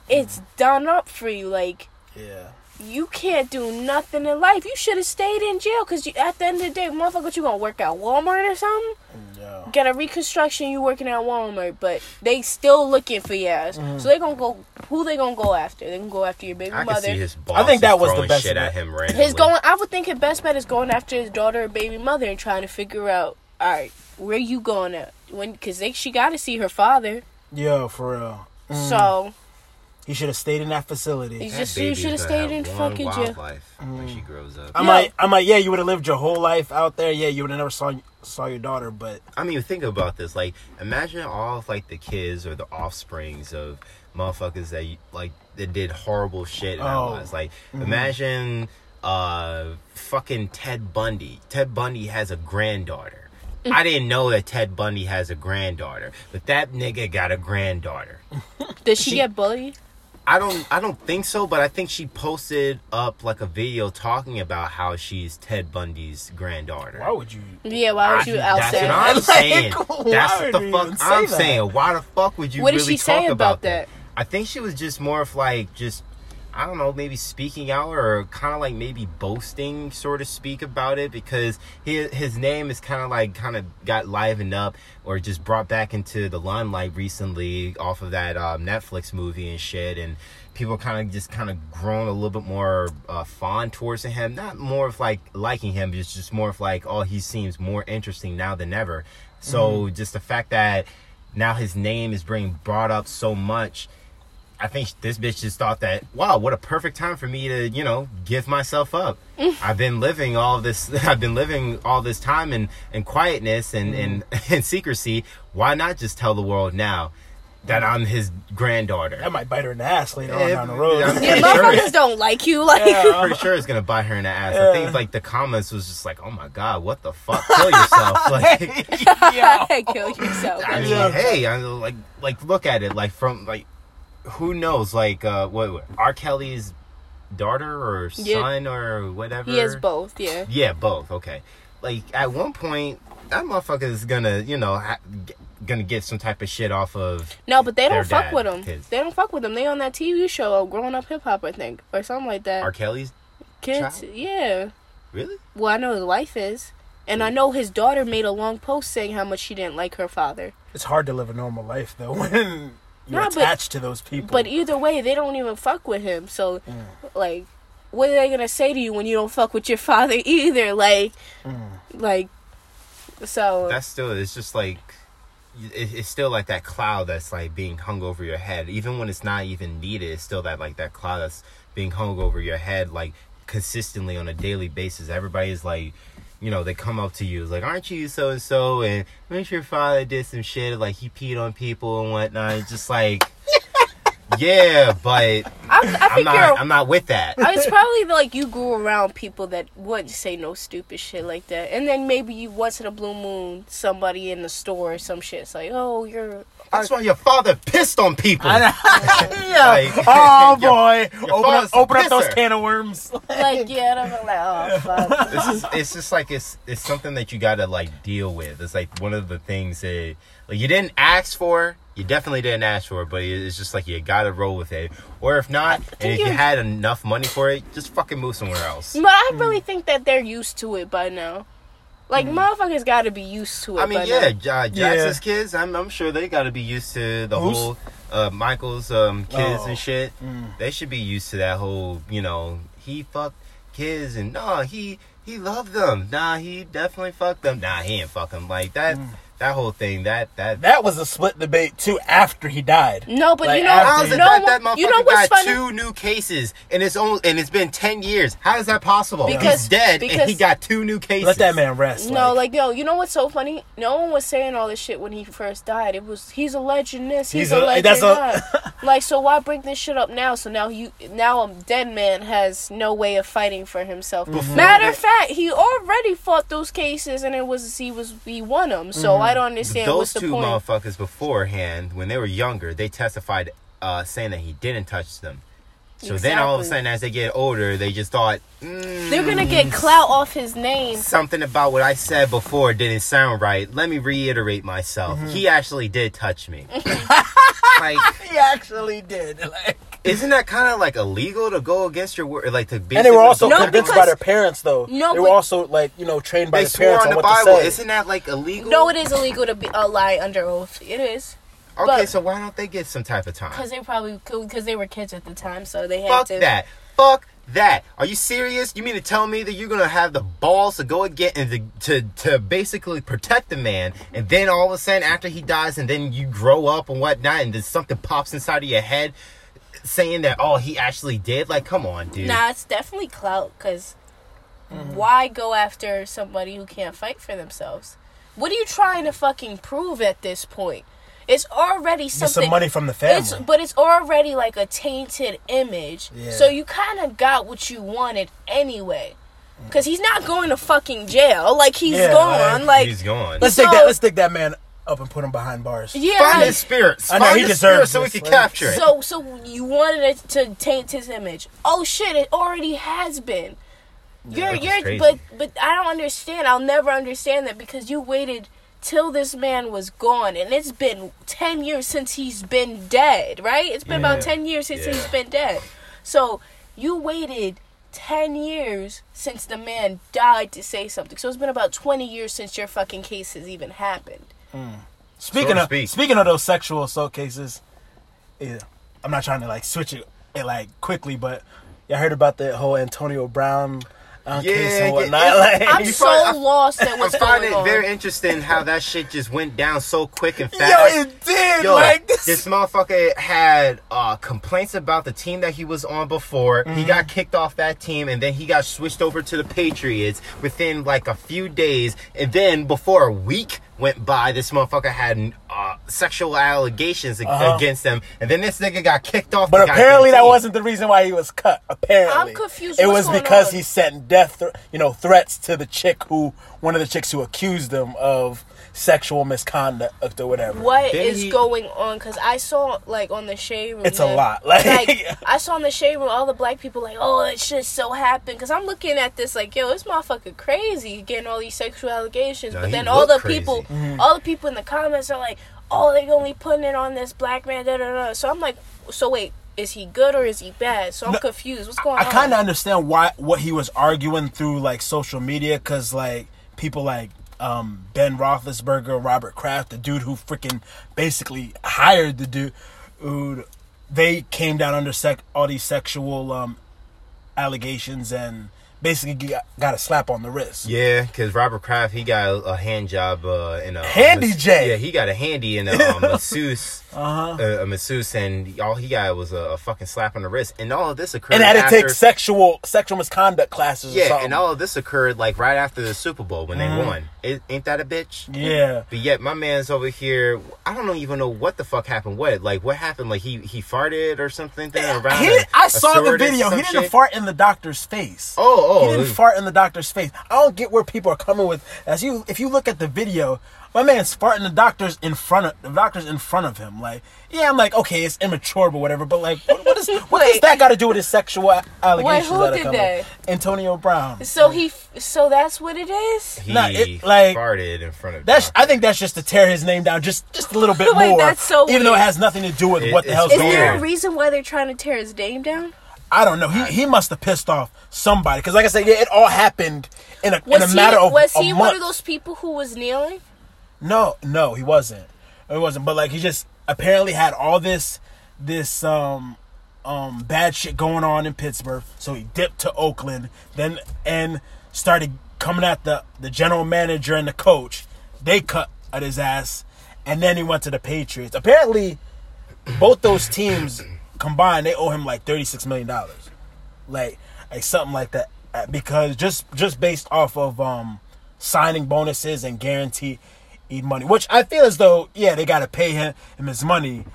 S1: it's done up for you. Like
S4: Yeah.
S1: You can't do nothing in life. You should have stayed in jail because at the end of the day, motherfucker, you gonna work at Walmart or something?
S4: Yeah.
S1: Get a reconstruction. You working at Walmart, but they still looking for your ass.
S4: Mm-hmm.
S1: So they gonna go. Who they gonna go after? They gonna go after your baby
S3: I
S1: mother.
S3: see his boss
S2: I think that was the best
S3: shit
S2: of
S3: at him randomly.
S1: His going. I would think his best bet is going after his daughter or baby mother and trying to figure out. All right, where you going at? When? Because they she got to see her father.
S4: Yo, for real. Mm.
S1: So
S4: He should have stayed in that facility.
S1: He's
S3: That
S1: just you should have stayed in fucking jail.
S3: life when she grows up.
S4: I
S1: Yeah.
S4: might, I might, yeah, you would have lived your whole life out there. Yeah, you would have never saw saw your daughter, but
S3: I mean, think about this. Like, imagine all of like the kids or the offsprings of motherfuckers that like that did horrible shit in our
S4: Oh.
S3: lives. Like, imagine uh fucking Ted Bundy. Ted Bundy has a granddaughter. (laughs) I didn't know that Ted Bundy has a granddaughter, but that nigga got a granddaughter.
S1: did she,
S3: She-
S1: get bullied?
S3: I don't I don't think so, but I think she posted up like a video talking about how she's Ted Bundy's granddaughter.
S4: why would you?
S1: Yeah, why would you
S3: I-
S1: out
S3: That's
S1: there?
S3: what I'm (laughs)
S4: Like,
S3: saying.
S4: why
S3: That's what the fuck I'm
S4: that?
S3: saying. Why the fuck would you
S1: What did
S3: really
S1: she say about
S3: about that?
S1: that?
S3: I think she was just more of like just I don't know, maybe speaking out or kind of like maybe boasting, so to speak, about it because his his name is kind of like kind of got livened up or just brought back into the limelight recently off of that um, Netflix movie and shit and. People kind of just kind of grown a little bit more uh, fond towards him. Not more of like liking him, it's just more of like, oh, he seems more interesting now than ever. So just the fact that now his name is being brought up so much I think this bitch just thought that, wow, what a perfect time for me to, you know, give myself up. Mm. I've been living all this, (laughs) I've been living all this time in, in quietness and, and, mm-hmm. (laughs) and secrecy. Why not just tell the world now that I'm his granddaughter?
S4: That might bite her in the ass later on down the road.
S3: I'm (laughs)
S1: Yeah,
S3: pretty sure
S1: motherfuckers don't like you. Like,
S4: Yeah.
S3: pretty sure it's gonna bite her in the ass. I think like the comments was just like, oh my god, what the fuck? Kill yourself. Like, Yeah,
S1: kill yourself.
S3: I mean,
S4: Yeah.
S3: hey, I like like look at it like from like who knows like uh what, what R. Kelly's daughter or
S1: Yeah.
S3: son or whatever.
S1: He has both. Yeah.
S3: Yeah, both. Okay. Like at one point, that motherfucker is gonna you know ha- gonna get some type of shit off of.
S1: No, but they don't fuck
S3: dad,
S1: with him.
S3: kids.
S1: They don't fuck with him. They on that TV show, Growing Up Hip Hop, I think, or something like that.
S3: R. Kelly's
S1: Kids,
S3: child?
S1: yeah.
S3: really?
S1: Well, I know his wife is, and I know his daughter made a long post saying how much she didn't like her father.
S4: It's hard to live a normal life though (laughs) when you're
S1: Nah, but-
S4: attached to those people.
S1: But either way, they don't even fuck with him. So,
S4: Mm.
S1: like, what are they gonna say to you when you don't fuck with your (laughs) father either? Like,
S4: Mm.
S1: like, so
S3: That's still. It's just like. It's still like that cloud that's like being hung over your head, even when it's not even needed. It's still that like that cloud that's being hung over your head, like consistently on a daily basis. Everybody is like, you know, they come up to you like, "Aren't you so and so?" And make sure your father did some shit, like he peed on people and whatnot. It's just like, (laughs) yeah, but
S1: I, I
S3: I'm
S1: think
S3: not. I'm not with that.
S1: it's (laughs) probably like you grew around people that wouldn't say no stupid shit like that, and then maybe you once in a blue moon somebody in the store or some shit. It's like, oh, you're
S3: That's why your father pissed on people. (laughs) (laughs)
S4: yeah.
S3: Like- (laughs)
S4: oh boy,
S3: your
S4: open up, open up those
S3: pisser.
S4: can of worms.
S1: like, yeah, and I'm like, oh fuck.
S3: this is it's just like it's it's something that you gotta like deal with. It's like one of the things that like you didn't ask for. You definitely didn't ask for it, but it's just like you gotta roll with it. Or if not, uh,
S1: and
S3: if you had enough money for it, just fucking move somewhere else.
S1: But I really think that they're used to it by now. Like motherfuckers got to be used to it.
S3: I mean, yeah,
S1: now.
S3: uh, Jackson's kids. I'm I'm sure they gotta be used to the
S4: Who's?
S3: whole uh, Michael's um, kids
S4: Oh.
S3: and shit.
S4: Mm.
S3: They should be used to that whole, you know, he fucked kids and no, he he loved them. Nah, he definitely fucked them. Nah, he ain't fuck them. Like that
S4: Mm.
S3: That whole thing. That that.
S4: That was a split debate too. After he died,
S1: No, but
S4: Like,
S1: you know,
S4: after
S3: How is
S4: he-
S3: it
S1: no
S3: that that motherfucker
S1: you know what's
S3: got
S1: funny?
S3: two new cases and it's only and it's been ten years? How is that possible?
S1: Because-
S3: He's dead and he got two new cases.
S4: let that man rest.
S1: No, like yo, you know what's so funny? No one was saying all this shit when he first died. It was he's a legend this, he's,
S4: He's
S1: a,
S4: a-
S1: legend
S4: that's a-
S1: that. (laughs) like, so why bring this shit up now? So now you now a dead man has no way of fighting for himself.
S4: Mm-hmm.
S1: Matter of fact, he already fought those cases and it was he was he won them. So
S4: Mm-hmm.
S1: I don't understand
S3: Those
S1: what's the
S3: two
S1: point.
S3: motherfuckers beforehand, when they were younger, they testified uh, saying that he didn't touch them. So then all of a sudden, as they get older, they just thought mm,
S1: They're gonna get clout off his name.
S3: something about what I said before didn't sound right. Let me reiterate myself.
S4: Mm-hmm.
S3: He actually did touch me. (laughs) like, (laughs)
S4: He actually did. Like,
S3: isn't that kind of like illegal to go against your word? Like to be.
S2: And they were also
S1: No,
S2: convinced by their parents, though.
S1: No,
S2: they were also like you know trained by
S3: their
S2: parents
S3: on
S2: on
S3: the
S2: what
S3: Bible.
S2: to say.
S3: Isn't that like illegal?
S1: No, it is illegal to be a lie under oath. It is
S3: Okay,
S1: but-
S3: so why don't they get some type of time?
S1: because they probably because they were kids at the time, so they had
S3: Fuck
S1: to.
S3: that. Fuck that. Are you serious? You mean to tell me that you're gonna have the balls to go again and to, to to basically protect the man, and then all of a sudden after he dies, and then you grow up and whatnot, and then something pops inside of your head saying that oh he actually did? Like, come on, dude.
S1: Nah, it's definitely clout. Because
S3: Mm-hmm.
S1: why go after somebody who can't fight for themselves? What are you trying to fucking prove at this point? It's already
S2: Get
S1: something.
S2: some money from the family.
S1: It's but it's already like a tainted image.
S4: Yeah.
S1: So you kind of got what you wanted anyway. Cause he's not going to fucking jail. Like he's
S2: Yeah,
S1: gone.
S2: like,
S1: Like
S3: He's gone.
S2: let's
S1: So-
S2: take that. Let's take that man up and put him behind bars.
S1: yeah.
S3: Find
S1: like-
S3: his spirits.
S2: I know,
S3: Find
S2: he deserves
S3: spirits so we
S2: this,
S3: can capture it.
S1: So so you wanted it to taint his image. Oh shit! It already has been. You're you're
S3: crazy.
S1: but but I don't understand. I'll never understand that because you waited till this man was gone, and it's been ten years since he's been dead. Right? It's been about ten years since
S3: Yeah.
S1: he's been dead. So you waited. 10 years since the man died to say something. So it's been about 20 years since your fucking case has even happened.
S2: Speaking
S3: to
S2: of
S3: speak.
S2: speaking of those sexual assault cases, yeah, I'm not trying to like switch it, it like quickly, but y'all heard about the whole Antonio Brown uh, case and whatnot.
S3: yeah. (laughs)
S2: Like,
S1: I'm
S3: You
S1: so
S3: find- I-
S1: lost at
S3: I
S1: what's
S3: find
S1: going
S3: it
S1: on.
S3: very interesting how that shit just went down so quick and fast.
S2: yo, it did.
S3: Yo,
S2: like
S3: this, (laughs)
S2: this.
S3: motherfucker had uh, complaints about the team that he was on before. He got kicked off that team, and then he got switched over to the Patriots within like a few days. And then before a week went by, this motherfucker had uh, sexual allegations
S2: Uh-huh.
S3: against him. And then this nigga got kicked off.
S2: But
S3: the
S2: apparently that wasn't the reason why he was cut. Apparently,
S1: I'm confused
S2: It
S1: what's
S2: was
S1: going
S2: because
S1: on.
S2: he sent death, thr you know, threats to the chick who, one of the chicks who accused him of sexual misconduct or whatever.
S1: What
S3: Then
S1: is
S3: he-
S1: going on? Because I saw like on the shade room.
S2: It's a lot, (laughs) like- (laughs)
S1: I saw in the shade room all the black people like, oh, it should so happen. Because I'm looking at this like, yo, this motherfucker crazy getting all these sexual allegations.
S3: No,
S1: but then all the
S3: crazy.
S1: people,
S2: Mm-hmm.
S1: all the people in the comments are like, oh, they only putting it on this black man. Da da da. So I'm like, so wait, is he good or is he bad? So I'm
S2: No,
S1: confused. What's going
S2: I
S1: on?
S2: I kind of understand why what he was arguing through like social media because like people like um, Ben Roethlisberger, Robert Kraft, the dude who freaking basically hired the dude, who they came down under sec- all these sexual um, allegations and basically got, got a slap on the wrist.
S3: Yeah, because Robert Kraft he got a, a hand job uh, in a
S2: Handy
S3: mas-
S2: J.
S3: Yeah, he got a handy in a um, (laughs) masseuse,
S2: Uh-huh.
S3: uh, a masseuse, and all he got was a, a fucking slap on the wrist. And all of this occurred
S2: And had to
S3: after,
S2: take sexual sexual misconduct classes. or
S3: yeah,
S2: something.
S3: and all of this occurred like right after the Super Bowl when
S2: Mhm.
S3: they won. It, ain't that a bitch?
S2: yeah.
S3: But yet my man's over here. I don't even know what the fuck happened. What like what happened? Like he he farted or something then around.
S2: He,
S3: a-
S2: I
S3: a
S2: saw the video. He didn't
S3: shit?
S2: fart in the doctor's face.
S3: Oh oh.
S2: he didn't fart in the doctor's face. I don't get where people are coming with. As you, if you look at the video, my man's farting the doctor's in front of the doctor's in front of him. Like, yeah, I'm like, okay, it's immature, but whatever. But like, what, what, is, what does that got to do with his sexual a- allegations
S1: who
S2: that
S1: did that?
S2: Antonio Brown.
S1: So he, so that's what it is.
S3: He
S2: Nah, it- like-
S3: farted in front of.
S2: That's.
S3: doctor.
S2: I think that's just to tear his name down, just just a little bit (laughs)
S1: Wait,
S2: more.
S1: that's so
S2: even though it has nothing to do with
S3: It-
S2: what the
S3: it's
S2: hell's
S1: Is
S2: going
S1: there a
S2: on.
S1: reason why they're trying to tear his name down?
S2: I don't know. He he must have pissed off somebody because, like I said, yeah, it all happened in a in a
S1: he
S2: matter of
S1: was
S2: a
S1: he
S2: month.
S1: one of those people who was kneeling?
S2: No, no, he wasn't. He wasn't. But like he just apparently had all this this um um bad shit going on in Pittsburgh. So he dipped to Oakland, then and started coming at the the general manager and the coach. They cut at his ass, and then he went to the Patriots. Apparently, both those teams combined they owe him like thirty six million dollars, like like something like that. Because just just based off of um signing bonuses and guaranteed money, which I feel as though yeah they got to pay him, him his money,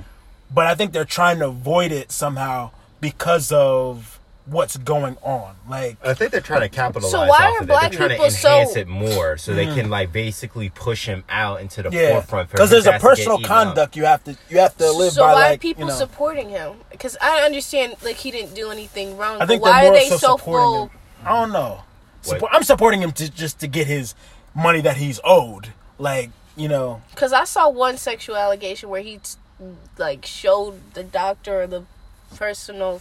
S2: but I think they're trying to avoid it somehow because of what's going on. Like
S3: I think they're trying to capitalize
S1: So why
S3: off
S1: are
S3: of
S1: black
S3: it. They're trying to
S1: people so-
S3: it more, so they mm. can like basically push him out into the
S2: yeah,
S3: forefront. for
S2: because there's a
S3: ass to get
S2: personal
S3: eaten up.
S2: conduct you have to you have to live
S1: so
S2: by.
S1: So why
S2: like,
S1: are people
S2: you know,
S1: supporting him? Because I understand like he didn't do anything wrong.
S2: I think
S1: but why
S2: they're
S1: they
S2: so,
S1: so full?
S2: him. I don't know. Support, I'm supporting him to just to get his money that he's owed. Like you know,
S1: Because I saw one sexual allegation where he like showed the doctor or the personal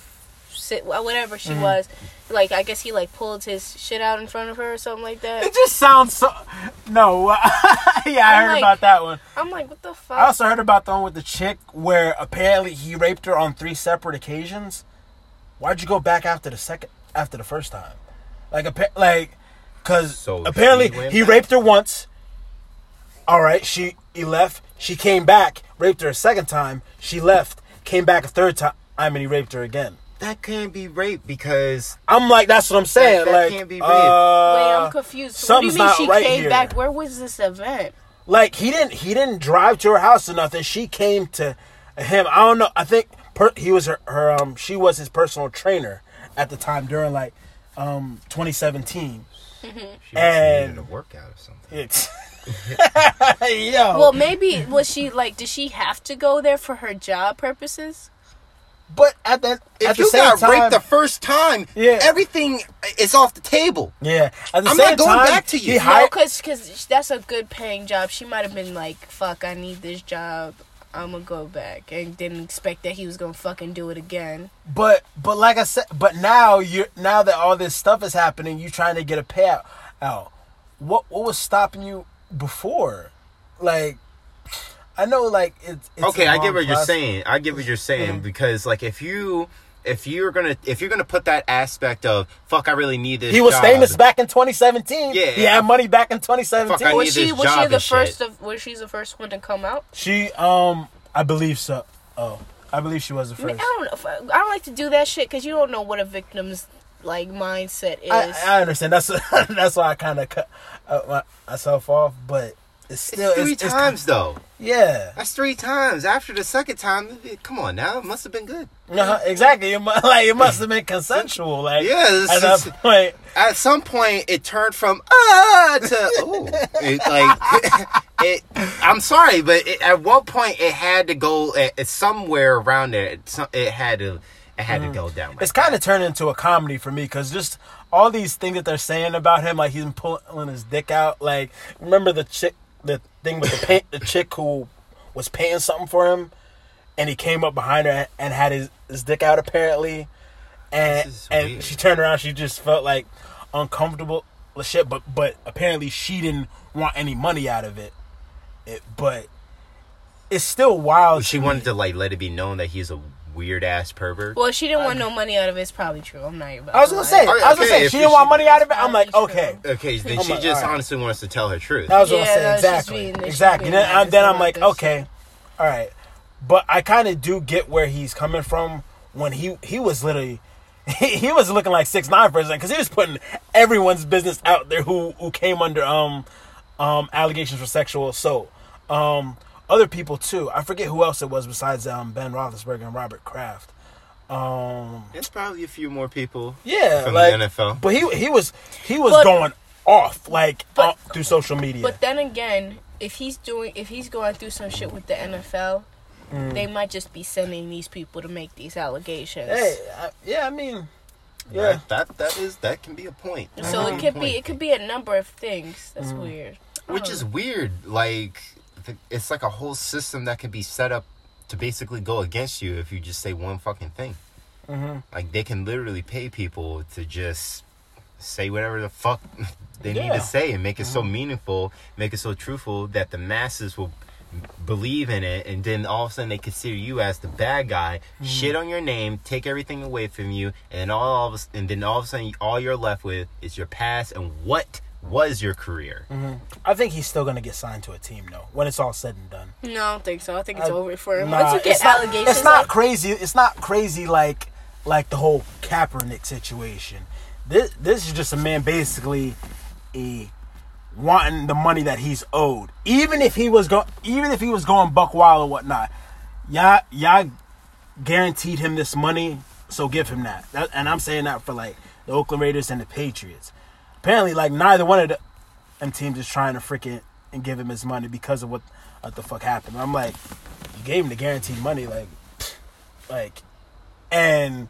S1: sit whatever she
S2: Mm-hmm.
S1: was. Like I guess he like pulled his shit out in front of her or something like that.
S2: it just sounds so. No, (laughs) yeah, I
S1: I'm
S2: heard
S1: like-
S2: about that one.
S1: I'm like, what the fuck?
S2: I also heard about the one with the chick where apparently he raped her on three separate occasions. Why'd you go back after the second after the first time? Like appa- like cuz
S3: So
S2: apparently he
S3: back?
S2: raped her once. All right, she he left. She came back, raped her a second time. She left, came back a third time, and he raped her again.
S3: That can't be rape because
S2: I'm like, that's what I'm saying.
S3: that
S2: like,
S3: can't be rape.
S2: uh,
S1: Wait, I'm confused. So what do you mean she
S2: right
S1: came
S2: here.
S1: back? Where was this event?
S2: like he didn't he didn't drive to her house or nothing. She came to him. I don't know. I think per, he was her, her um she was his personal trainer at the time during like um 2017.
S3: she must
S2: And-
S3: needed a workout or something.
S2: It's (laughs) (laughs) yo.
S1: Well, maybe was she like? Did she have to go there for her job purposes?
S2: but at the
S3: If
S2: at the
S3: you
S2: same
S3: got
S2: time,
S3: raped the first time,
S2: Yeah.
S3: everything is off the table.
S2: yeah. At the
S3: I'm
S2: same
S3: not going
S2: time,
S3: back to you.
S2: He
S3: No,
S1: No, cause, cause that's a good paying job. She might have been like, "Fuck, I need this job. I'm gonna go back," and didn't expect that he was gonna fucking do it again.
S2: but but like I said, but now you are now that all this stuff is happening, you trying to get a payout. Out. What what was stopping you before? Like. I know, like it's, it's
S3: okay, I get
S2: long
S3: what you're saying. I get what you're saying
S2: Mhm.
S3: because like if you if you're gonna if you're gonna put that aspect of fuck, I really need this.
S2: He was
S3: job,
S2: famous back in 2017.
S3: Yeah.
S2: he had money back in 2017.
S3: Fuck, I
S1: Was
S3: need
S1: she
S3: this
S1: was she the
S3: and shit.
S1: first of was she the first one to come out?
S2: She, um, I believe so. Oh, I believe she was the
S1: I, mean,
S2: first.
S1: I don't know. I, I don't like to do that shit because you don't know what a victim's like mindset is.
S2: I, I understand. That's (laughs) that's why I kind of cut my, myself off, but it's still
S3: It's three
S2: it's, it's-
S3: times though.
S2: yeah,
S3: That's three times. After the second time, it- come on now, it must have been good.
S2: uh exactly. It, (laughs) like it must have been consensual. Like
S3: Yeah, it's
S2: at that point.
S3: At some point, it turned from ah to (laughs) ooh. It, like (laughs) it. I'm sorry, but it, at one point, it had to go uh, it's somewhere around there. It, it had to. It had to go down. Like
S2: Mm. It's kind of turned into a comedy for me because just all these things that they're saying about him, like he's been pulling his dick out. Like remember the chick, the thing with the paint, the chick who was painting something for him, and he came up behind her and had his, his dick out apparently, and and
S3: weird.
S2: she turned around, she just felt like uncomfortable shit, but but apparently she didn't want any money out of it. It but it's still wild.
S3: she wanted
S2: me.
S3: to like let it be known that he's a weird ass pervert.
S1: well, she didn't want no money out of it. It's probably true. I'm not even.
S2: I was gonna say, I was gonna say she didn't want money out of it. I'm like, okay.
S1: true.
S3: Okay, then
S2: I'm
S3: she
S2: like,
S3: just
S2: alright.
S3: honestly wants to tell her truth.
S2: That was what
S1: Yeah,
S2: I'm saying.
S1: that's
S2: Exactly.
S1: being-
S2: exactly.
S1: being
S2: Then, and then I'm like, okay,
S1: shit.
S2: all right. But I kind of do get where he's coming from when he he was literally (laughs) he, he was looking like six nine for a second because he was putting everyone's business out there who who came under um um allegations for sexual assault. Um, other people too. I forget who else it was besides um Ben Roethlisberger and Robert Kraft. Um,
S3: There's probably a few more people.
S2: yeah,
S3: From
S2: like
S3: the NFL.
S2: but he he was he was
S1: But-
S2: going off like
S1: But-
S2: uh, through social media.
S1: But then again, if he's doing, if he's going through some shit with the NFL,
S2: Mm.
S1: they might just be sending these people to make these allegations.
S2: Hey, I, yeah, I mean, yeah.
S3: That, that that is that can be a point.
S1: So it could
S3: a
S1: be, it could be a number of things. That's
S2: Mm.
S1: weird.
S3: Which
S1: don't
S3: is weird. Like th- it's like a whole system that can be set up to basically go against you if you just say one fucking thing.
S2: Mm-hmm.
S3: Like they can literally pay people to just say whatever the fuck (laughs) they need to say and make it so meaningful, make it so truthful that the masses will believe in it and then all of a sudden they consider you as the bad guy shit on your name take everything away from you and all of a, and then all of a sudden all you're left with is your past and what was your career mm-hmm.
S2: I think he's still gonna get signed to a team though when it's all said and done.
S1: No, I don't think so. I think it's
S2: I-
S1: over for him.
S2: Nah,
S1: Once you get
S2: it's not,
S1: allegations,
S2: it's not
S1: like-
S2: crazy. It's not crazy like like the whole Kaepernick situation. This this is just a man basically a wanting the money that he's owed. Even if he was go even if he was going buck wild or whatnot, y'all y'all guaranteed him this money So give him that. that. And I'm saying that for like the Oakland Raiders and the Patriots. Apparently, like neither one of the, them teams is trying to freaking and give him his money because of what what the fuck happened. I'm like, you gave him the guaranteed money, like, (sniffs) like, and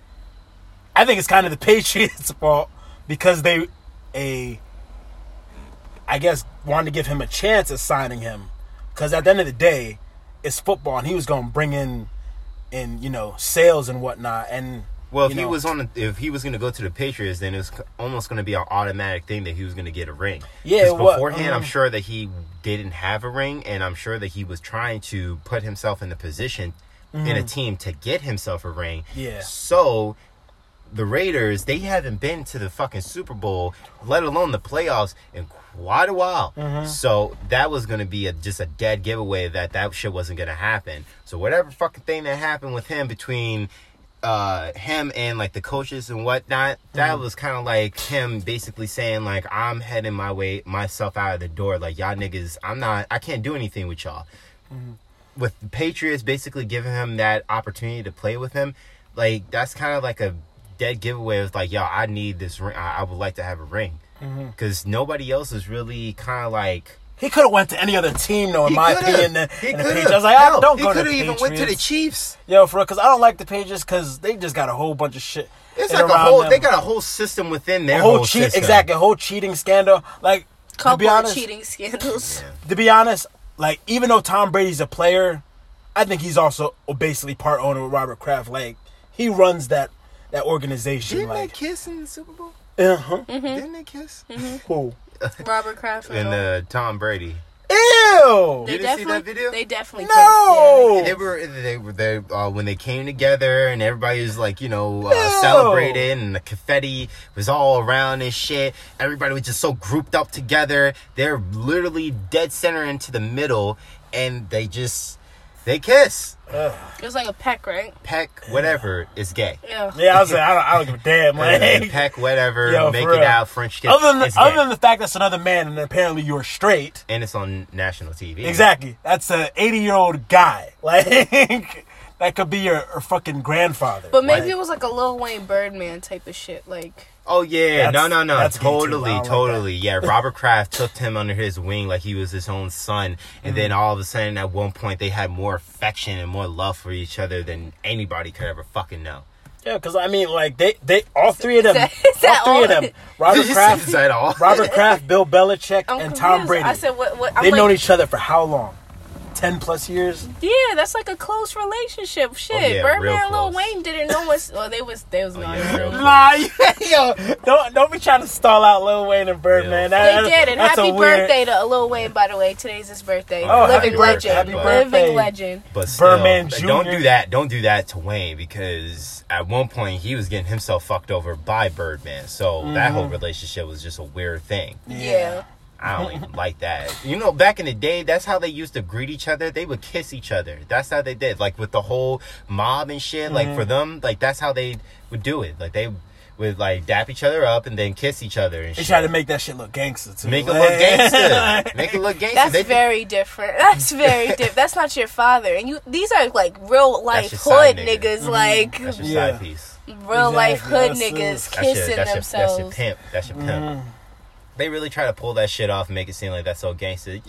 S2: I think it's kind of the (laughs) Patriots' fault because they a I guess wanted to give him a chance at signing him because at the end of the day, it's football and he was going to bring in in you know sales and whatnot and
S3: Well, if
S2: you
S3: he
S2: know,
S3: was on, the, if he was going to go to the Patriots, then it's almost going to be an automatic thing that he was going to get a ring.
S2: Yeah,
S3: beforehand, I'm
S2: um,
S3: sure that he didn't have a ring, and I'm sure that he was trying to put himself in the position in a team to get himself a ring.
S2: Mm-hmm. Yeah.
S3: So the Raiders, they haven't been to the fucking Super Bowl, let alone the playoffs, in quite a while.
S2: Mm-hmm.
S3: So that was going to be a, just a dead giveaway that that shit wasn't going to happen. So whatever fucking thing that happened with him between uh him and like the coaches and whatnot that
S2: Mm-hmm.
S3: was kind of like him basically saying like i'm heading my way myself out of the door like y'all niggas i'm not i can't do anything with y'all
S2: Mm-hmm.
S3: with the Patriots basically giving him that opportunity to play with him, like that's kind of like a dead giveaway. Of like, yo, I need this ring. I, I would like to have a ring
S2: Mm-hmm.
S3: because nobody else is really kind of like.
S2: He could have went to any other team though. In
S3: He
S2: my
S3: coulda.
S2: opinion, than,
S3: He
S2: than the
S3: coulda.
S2: Patriots. I was like,
S3: Hell,
S2: oh, don't go to
S3: coulda
S2: the
S3: even went to the Chiefs.
S2: Yo, for real, because I don't like the Patriots because they just got a whole bunch of shit.
S3: It's like a whole.
S2: them.
S3: They got a whole system within their
S2: a whole,
S3: whole
S2: cheat
S3: system.
S2: exactly a whole cheating scandal. Like to
S1: Couple
S2: be honest,
S1: of cheating scandals.
S2: to be honest, like even though Tom Brady's a player, I think he's also basically part owner with Robert Kraft. Like he runs that that organization.
S3: Didn't they kiss in the Super Bowl?
S2: uh-huh.
S3: Didn't they kiss?
S2: Who? (laughs)
S1: Robert Kraft
S3: And uh, Tom Brady.
S2: Ew.
S1: they
S3: You didn't see that video?
S1: They definitely
S2: No.
S3: They were they were they uh, when they came together and everybody was like you know uh, celebrating and the confetti was all around and shit. Everybody was just so grouped up together. They're literally dead center into the middle, and they just they kiss,
S2: Ugh.
S1: It was like a peck, right?
S3: peck, whatever is gay.
S1: Yeah.
S2: Yeah, I was like, I don't, I don't give a damn. Like,
S3: peck, whatever,
S2: Yo,
S3: make it
S2: real.
S3: out, French kiss.
S2: other than
S3: it's
S2: other
S3: gay.
S2: than the fact that's another man and apparently you're straight.
S3: and it's on national TV.
S2: Exactly. That's a 80 year old guy. (laughs) Like that could be your, your fucking grandfather.
S1: But maybe
S3: Like-
S1: it was like a Lil Wayne Birdman type of shit. Like,
S3: Oh yeah,
S2: That's-
S3: no, no, no,
S2: that's gay, too.
S3: Totally,
S2: like
S3: totally. yeah, (laughs) Robert Kraft took him under his wing like he was his own son, and then
S2: Mm-hmm.
S3: all of a sudden, at one point, they had more affection and more love for each other than anybody could ever fucking know.
S2: Yeah, because I mean, like they, they, all three of them,
S1: Is that- is that
S2: all three of them, Robert
S3: Is
S2: Kraft,
S3: that all?
S2: Robert (laughs) Kraft, Bill Belichick,
S1: I'm
S2: and
S1: confused.
S2: Tom Brady.
S1: I said, what? what I'm
S2: They've
S1: like,
S2: known each other for how long? Ten plus years.
S1: Yeah, that's like a close relationship. Shit,
S3: yeah,
S1: Birdman and Lil. Wayne didn't know what's. Well, they was they was
S3: Oh,
S1: not.
S3: yeah.
S2: Nah, (laughs) yo, don't don't be trying to stall out Lil Wayne and Birdman.
S3: Yeah.
S2: That-
S1: They did, and
S2: that's a
S1: happy
S2: weird-
S1: birthday to Lil Wayne, by the way. Today's his birthday.
S2: Oh, happy
S1: Living
S2: birthday,
S1: legend.
S2: happy
S1: Living legend.
S3: But still,
S2: Birdman
S3: like, don't do that. Don't do that to Wayne because at one point he was getting himself fucked over by Birdman. So that whole
S2: Mm-hmm.
S3: relationship was just a weird thing.
S1: Yeah.
S3: I don't even like that. You know, back in the day, that's how they used to greet each other. They would kiss each other. That's how they did. Like with the whole mob and shit. Like
S2: Mm-hmm.
S3: for them, like that's how they would do it. Like they would like dap each other up and then kiss each other and
S2: They
S3: shit.
S2: try to make that shit look gangster too.
S3: Make it look (laughs) gangster. Make it look gangster.
S1: That's
S3: They-
S1: very different. (laughs) That's very different. That's not your father, and you. These are like real life
S3: your side
S1: hood
S3: nigga.
S1: niggas, like
S3: That's your
S2: Yeah.
S3: side piece.
S1: real life hood
S2: That's
S1: niggas
S2: it.
S3: That's your,
S1: kissing
S3: that's, your,
S1: themselves.
S3: that's your pimp. That's your pimp.
S2: Mm-hmm.
S3: They really try to pull that shit off and make it seem like that's so gangster.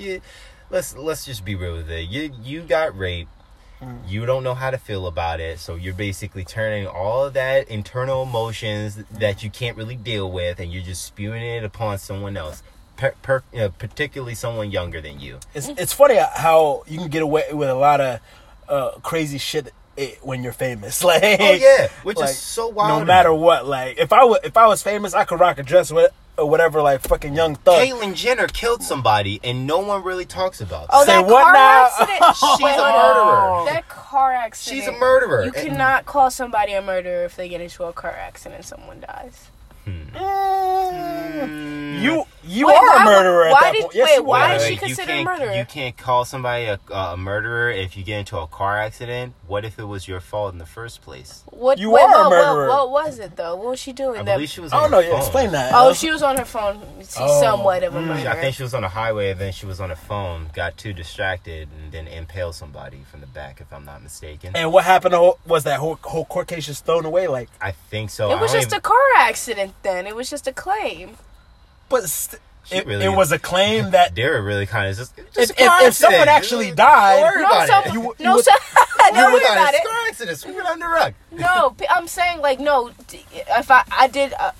S3: Let's let's just be real with it. You you got raped.
S2: Mm-hmm.
S3: You don't know how to feel about it, so you're basically turning all of that internal emotions that you can't really deal with, and you're just spewing it upon someone else, per, per, you know, particularly someone younger than you.
S2: It's it's funny how you can get away with a lot of uh, crazy shit when you're famous. (laughs) Like,
S3: Oh yeah, which
S2: like,
S3: is so wild.
S2: no matter what. Like, if I if I was famous, I could rock a dress with or whatever. Like fucking young thug.
S3: Caitlyn Jenner killed somebody, and no one really talks about.
S1: Oh,
S3: it.
S2: Say
S1: that
S2: what
S1: car
S2: now?
S1: accident. (laughs)
S3: She's
S1: Wait,
S3: a murderer.
S1: That car accident.
S3: She's a murderer.
S1: You
S3: And-
S1: cannot call somebody a murderer if they get into a car accident and someone dies.
S2: Mm. you you
S1: Wait,
S2: are
S1: why-
S2: a murderer
S1: why
S2: at that
S1: did-
S2: point. Yes,
S1: wait, why
S2: are.
S1: is she
S3: you
S1: considered a murderer?
S3: You can't call somebody a, a murderer if you get into a car accident. What if it was your fault in the first place?
S1: What?
S2: You
S1: wait,
S2: are a murderer.
S1: What, what was it though? What was she doing?
S3: I
S1: that-
S3: believe she was.
S2: I
S3: On
S2: don't know.
S3: her
S2: Yeah,
S3: phone.
S2: explain that.
S1: oh, she was on her phone. She's
S2: Oh.
S1: somewhat of a
S2: Mm.
S1: murderer.
S3: I think she was on a highway and then she was on a phone, got too distracted, and then impaled somebody from the back, if I'm not mistaken.
S2: And what happened? To, was that whole whole court case just thrown away? Like,
S3: I think so.
S1: it was
S3: I don't
S1: just a car accident. Then it was just a claim.
S2: But st- it,
S3: really-
S2: it was a claim that (laughs)
S3: They were really kind of just.
S2: if,
S3: just
S2: if,
S3: a car
S2: if someone actually died,
S3: worry
S1: No,
S3: about
S1: some,
S3: it.
S2: You- you
S1: no,
S2: would-
S1: some, don't
S3: Don't
S1: worry about
S3: it.
S1: it.
S3: It's car accident. Sweep it under the rug.
S1: No, I'm saying like no. If I I did uh,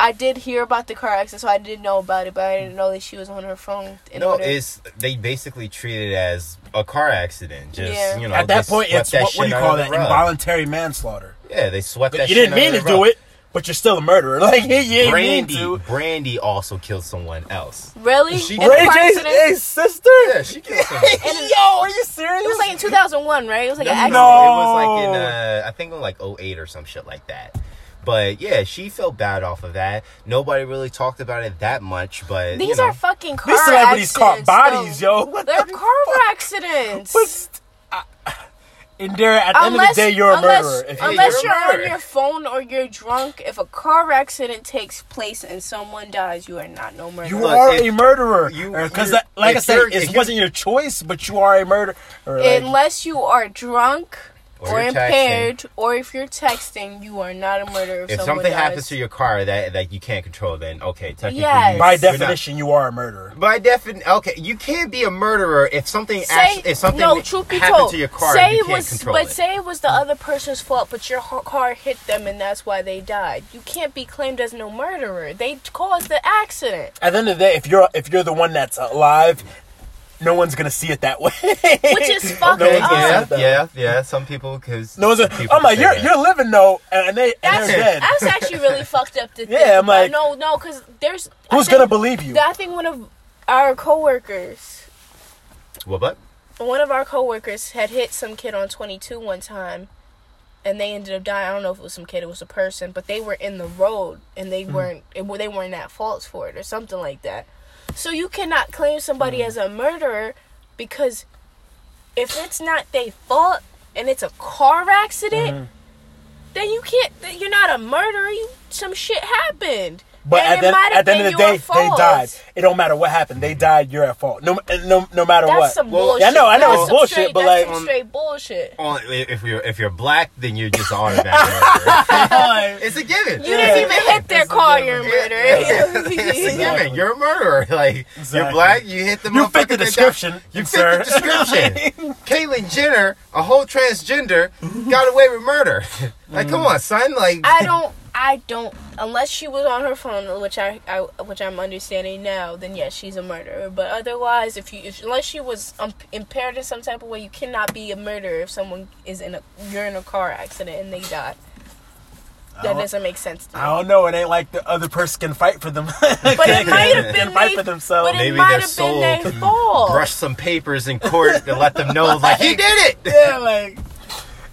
S1: I did hear about the car accident, so I didn't know about it, but I didn't know that she was on her phone. In
S3: No,
S1: order.
S3: it's they basically treat it as a car accident. Just
S1: Yeah.
S3: you know,
S2: at that point, it's
S3: that
S2: what, what do you call that?
S3: the.
S2: Involuntary manslaughter.
S3: Yeah, they swept that.
S2: you
S3: shit
S2: didn't mean
S3: under
S2: to
S3: the
S2: do it, but you're still a murderer. (laughs) Like you didn't mean
S3: Brandy,
S2: to.
S3: Brandy also killed someone else.
S1: really
S3: She-
S1: In a
S2: Ray J's hey, sister.
S3: Yeah, she killed (laughs) someone.
S1: And-
S2: Yo, are you serious?
S1: It was like in 2001, right? It was like
S3: No,
S1: an
S3: no,
S1: accident.
S2: No.
S3: it was like in uh, I think in like 08 or some shit like that. But yeah, she felt bad off of that. Nobody really talked about it that much, but
S1: These
S3: you know,
S1: are fucking car
S2: These celebrities caught bodies,
S1: though.
S2: yo. (laughs) What
S1: They're
S2: the
S1: car accidents.
S2: But and there, at the end of the day, you're a
S1: unless,
S2: murderer. If you-
S1: unless
S3: you're
S1: you're,
S3: a
S1: on your phone or you're drunk, if a car accident takes place and someone dies, you are not no murderer.
S2: You
S3: Look,
S2: are
S3: if
S2: a murderer. Because,
S3: uh,
S2: like I said, it wasn't your choice, but you are a murderer. Like,
S1: Unless you are drunk
S3: Or
S1: or,
S3: you're
S1: impaired, or if you're texting, you are not a murderer. If,
S3: if
S1: someone
S3: something
S1: dies.
S3: happens to your car that that you can't control, then okay, technically,
S1: Yes.
S3: you,
S2: by
S3: you're not-
S2: definition, you are a murderer.
S3: By definition, okay, you can't be a murderer if something
S1: say
S3: actually, if something
S1: no, truth be
S3: happened
S1: told,
S3: to your car
S1: say
S3: and you
S1: it
S3: can't
S1: was,
S3: control
S1: but
S3: it.
S1: say it was the other person's fault, but your car hit them and that's why they died. You can't be claimed as no murderer. They caused the accident,
S2: At the end of the day, if you're if you're the one that's alive, no one's gonna see it that way.
S1: which is (laughs) fucked
S3: okay,
S2: one's
S3: yeah,
S2: it that way.
S3: yeah, yeah. Some people, because
S2: No one's. Gonna, I'm like, you're you're living though, and they and
S1: that's,
S2: they're dead.
S1: that's actually really (laughs) fucked up to think.
S2: Yeah, I'm like-
S1: no, no, because there's
S2: Who's
S1: think-
S2: gonna believe you?
S1: I think one of our coworkers,
S3: What? But
S1: one of our coworkers had hit some kid on 22 one time, and they ended up dying. I don't know if it was some kid, it was a person, but they were in the road and they mm. weren't it, they weren't at fault for it or something like that. So you cannot claim somebody hmm. as a murderer because if it's not their fault and it's a car accident, mm-hmm. then you can't. You're not a murderer. You some shit happened.
S2: But
S1: And
S2: at the, at the end of the day,
S1: your
S2: they died. It don't matter what happened. They died. You're at fault. No, no, no matter
S1: That's
S2: what.
S1: some
S3: Well,
S1: bullshit.
S2: yeah, I know, I know
S1: That's
S2: it's bullshit,
S1: straight-
S2: but
S1: that's
S2: like-
S1: some straight bullshit.
S3: on, if you're if you're black, then you're just automatic. (laughs) murderer. it's a given.
S1: You
S2: Yeah.
S1: didn't even hit their
S2: It's a
S1: car.
S2: given.
S1: You're a murderer. (laughs)
S3: it's a given. (laughs) You're a murderer. Like you're black, you hit the
S2: You fit the description,
S3: died. You
S2: sir.
S3: fit the description. Caitlyn Jenner, a whole transgender, got away with murder. like, come on, son. Like,
S1: I don't. I don't. Unless she was on her phone, which I, I which I'm understanding now, then yes, she's a murderer. But otherwise, if you, if, unless she was um, impaired in some type of way, you cannot be a murderer if someone is in a you're in a car accident and they die. That doesn't make sense to me.
S2: I don't know. It ain't like the other person can fight for them.
S1: But it (laughs) might have
S2: can
S1: been
S2: fight for themselves.
S1: But
S3: Maybe
S1: might
S3: their
S1: have
S3: soul
S1: their
S3: can
S1: fault.
S3: brush some papers in court to let them know, like, (laughs) he did it. (laughs)
S2: yeah, like,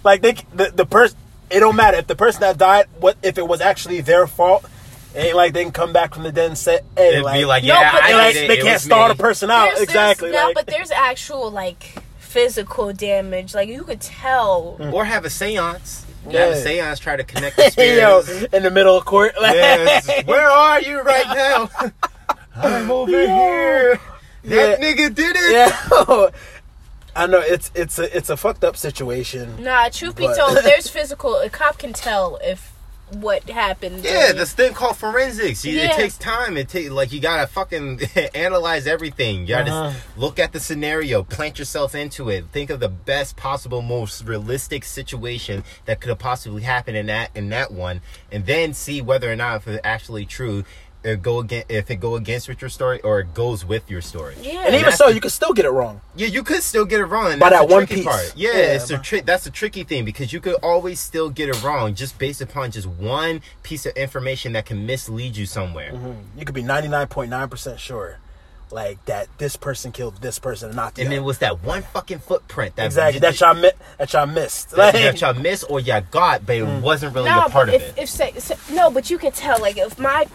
S2: like they the, the person. It don't matter if the person that died. What if it was actually their fault? It ain't like they can come back from the dead and say, "Hey,
S3: It'd
S2: like,
S3: be like,
S1: No,
S3: yeah,
S1: but
S3: I
S2: they, like,
S3: it.
S2: they
S3: it
S2: can't
S3: was
S2: stall
S3: me.
S2: the person out."
S1: There's-
S2: exactly.
S1: there's- no, but there's actual like physical damage. Like you could tell. Mm.
S3: Or have a seance.
S2: Yeah.
S3: Have a seance, try to connect the (laughs)
S2: Yo,
S3: spirits.
S2: in the middle of court. Like,
S3: Yes. (laughs) Where are you right now? (laughs) I'm over
S2: Yo.
S3: here. That
S2: Yeah.
S3: nigga did it.
S2: yeah. I know it's it's a it's a fucked up situation.
S1: Nah, truth be told, (laughs) there's physical. A cop can tell if what happened.
S3: Yeah,
S1: during-
S3: this thing called forensics. You, It takes time. It takes like you gotta fucking (laughs) analyze everything. You gotta
S2: Uh-huh.
S3: look at the scenario, plant yourself into it, think of the best possible, most realistic situation that could have possibly happened in that in that one, and then see whether or not if it's actually true. It go again if it go against with your story or it goes with your story.
S1: Yeah.
S2: And even so,
S3: the-
S2: you could still get it wrong.
S3: Yeah, you could still get it wrong. And
S2: By that one piece.
S3: part. Yeah,
S2: Yeah,
S3: it's a
S2: but-
S3: tri- that's the tricky thing because you could always still get it wrong just based upon just one piece of information that can mislead you somewhere. Mm-hmm.
S2: You could be ninety nine point nine percent sure, like that this person killed this person and not the
S3: And
S2: other.
S3: then was that one fucking footprint that
S2: exactly
S3: you,
S2: that y'all mi- that y'all missed.
S3: that,
S2: Like,
S3: that y'all missed or y'all got, but it mm. wasn't really
S1: Nah,
S3: a part of
S1: if,
S3: it.
S1: if say, say- no, but you could tell. Like if my c-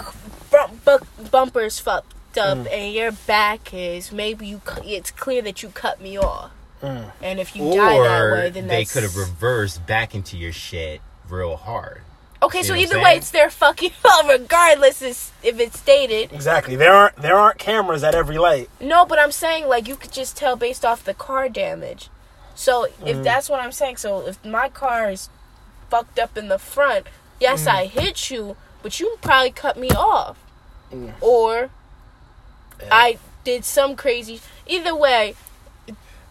S1: front bu- bumper's fucked up
S2: Mm.
S1: and your back is, maybe you. cu- It's clear that you cut me off.
S2: Mm.
S1: And if you die that way, then
S3: they could have reversed back into your shit real hard.
S1: Okay,
S3: You
S1: so either way, it's their fucking (laughs) fault, regardless is- if it's stated.
S2: Exactly. There aren't there aren't cameras at every light.
S1: No, but I'm saying like you could just tell based off the car damage. So
S2: Mm.
S1: if that's what I'm saying, so if my car is fucked up in the front, yes,
S2: Mm.
S1: I hit you, but you probably cut me off,
S2: Mm.
S1: or I did some crazy. Either way,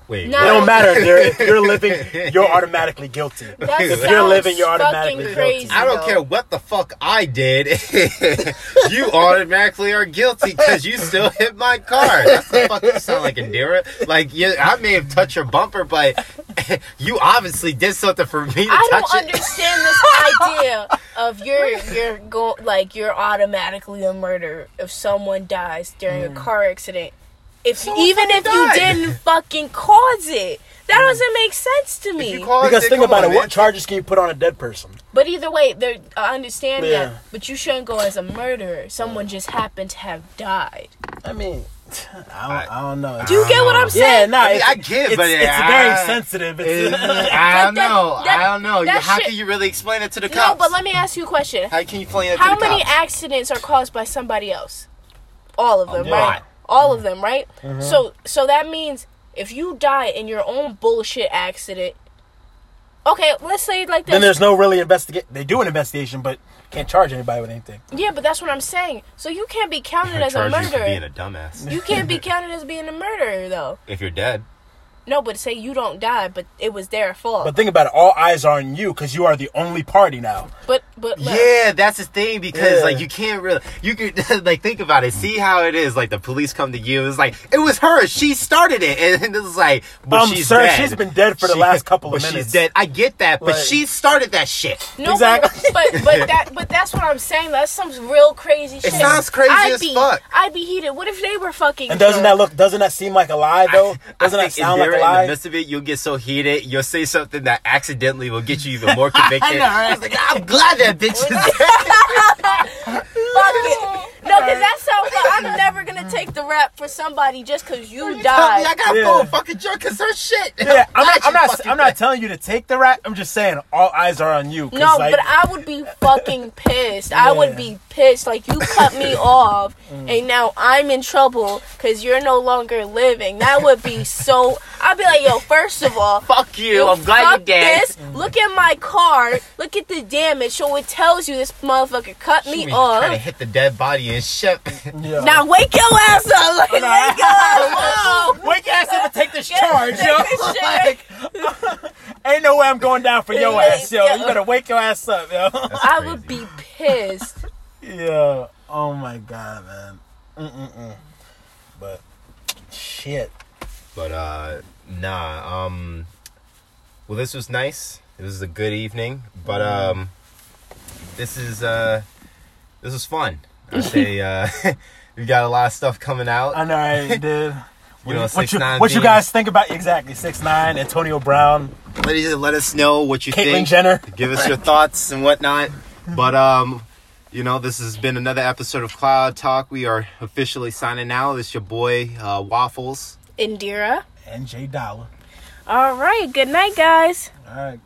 S3: Wait,
S1: No.
S2: It don't matter if, you're, if you're living, you're (laughs) automatically guilty.
S1: that
S3: If you're
S2: living, you're
S1: fucking
S2: automatically guilty.
S3: I don't
S1: though.
S3: care what the fuck I did. (laughs) you automatically are guilty because you still hit my car. That's the fuck you sound like, Indira. Like, yeah, I may have touched your bumper, but (laughs) you obviously did something for me to
S1: I
S3: touch
S1: don't understand this idea of you're you're go like you're automatically a murderer if someone dies during a mm. car accident. If
S3: Someone
S1: even if
S3: fucking
S1: you didn't fucking cause it, that doesn't make sense to
S3: If
S1: me.
S3: you caused
S2: Because
S3: it,
S2: think about
S3: on,
S2: it. What charges can you put on a dead person?
S1: But either way, there I understand
S2: Yeah.
S1: that. But you shouldn't go as a murderer. Someone just happened to have died.
S2: I mean, I don't, I don't know.
S1: Do you get what I'm saying?
S2: yeah,
S1: saying?
S2: no,
S3: I mean,
S2: it's,
S3: I get,
S2: it's,
S3: but
S2: it's
S3: I-
S2: very sensitive. It's, (laughs)
S3: I don't
S1: But that-
S3: know.
S1: that-
S3: I don't know. How
S1: shit-
S3: can you really explain it to the cops?
S1: No, but let me ask you a question.
S3: How can you explain it
S1: How
S3: to the
S1: many
S3: cops?
S1: accidents are caused by somebody else? All of them,
S3: A
S1: right?
S3: Lot.
S1: All of them, right?
S2: Mm-hmm.
S1: So so that means if you die in your own bullshit accident, okay, let's say like this.
S2: then there's no really investigate. They do an investigation, but can't charge anybody with anything.
S1: yeah, but that's what I'm saying. So you can't be counted as a
S3: Charge you being
S1: murderer.
S3: a dumbass.
S1: You can't be (laughs) counted as being a murderer though.
S3: If you're dead.
S1: No, but say you don't die, but it was their fault.
S2: But think about it. All eyes are on you because you are the only party now.
S1: but but look,
S3: Yeah, that's the thing because
S2: Yeah.
S3: like you can't really you could (laughs) like think about it. See how it is. Like the police come to you. It's like it was her. She started it, (laughs) and it's like, but
S2: Um,
S3: she's
S2: sir,
S3: dead.
S2: she's been dead for the last (laughs) couple of
S3: but
S2: minutes.
S3: She's dead. I get that, but
S2: Like-
S3: she started that shit.
S1: No,
S2: Exactly.
S1: but, but but that but that's what I'm saying. That's some real crazy shit.
S3: sounds crazy
S1: I'd
S3: as
S1: be,
S3: fuck.
S1: I'd be heated. What if they were fucking?
S2: And doesn't
S1: killed?
S2: that look? Doesn't that seem like a lie though? Doesn't
S3: I
S2: that
S3: think
S2: sound
S3: if
S2: like
S3: you're in the midst of it, you'll get so heated. You'll say something that accidentally will get you even more (laughs) convicted.
S2: know, right?
S3: I was like, I'm glad that bitch (laughs) is dead.
S1: Fuck it. No, because that sounds (laughs) like I'm never gonna take the rap for somebody just because you
S3: Tell me
S1: died.
S3: I got
S2: Yeah.
S3: full fucking drunk because her shit.
S2: Yeah, I'm not. I'm not. I'm not telling you to take the rap. I'm just saying all eyes are on you.
S1: No,
S2: like,
S1: but I would be fucking pissed. I would be pissed. Like you cut me (laughs) off, mm. and now I'm in trouble because you're no longer living. That would be so. I'd be like, yo, first of all,
S3: Fuck you.
S1: Yo,
S3: I'm glad
S1: fuck
S3: you're dead.
S1: This. Mm. Look at my car. Look at the damage. So it tells you this motherfucker cut me
S3: She trying to
S1: off.
S3: hit the dead body and shit. (laughs)
S2: Yeah.
S1: Now wake your ass up. Like, (laughs) wake up. (laughs)
S2: Wake your ass up and take this
S1: Get-
S2: charge,
S1: take
S2: yo.
S1: this. (laughs)
S2: Like, ain't no way I'm going down for your
S1: Yeah,
S2: ass, yo.
S1: yeah.
S2: You better wake your ass up, yo.
S1: I would be pissed.
S2: yeah. Oh my god, man. Mm-mm-mm. But shit.
S3: But uh nah, um well this was nice. It was a good evening. But um this is uh this was fun. I say uh (laughs) we got a lot of stuff coming out.
S2: I know, I (laughs) did.
S3: You know,
S2: what
S3: six
S2: you,
S3: nine.
S2: what you guys think about exactly six nine Antonio Brown,
S3: let, let us know what you
S2: Caitlyn
S3: think.
S2: Jenner?
S3: Give us your thoughts and whatnot. But um you know, this has been another episode of Cloud Talk. We are officially signing out. It's your boy uh, Waffles.
S1: Indira.
S2: and Jay Dollar.
S1: All right. Good night, guys.
S2: All right.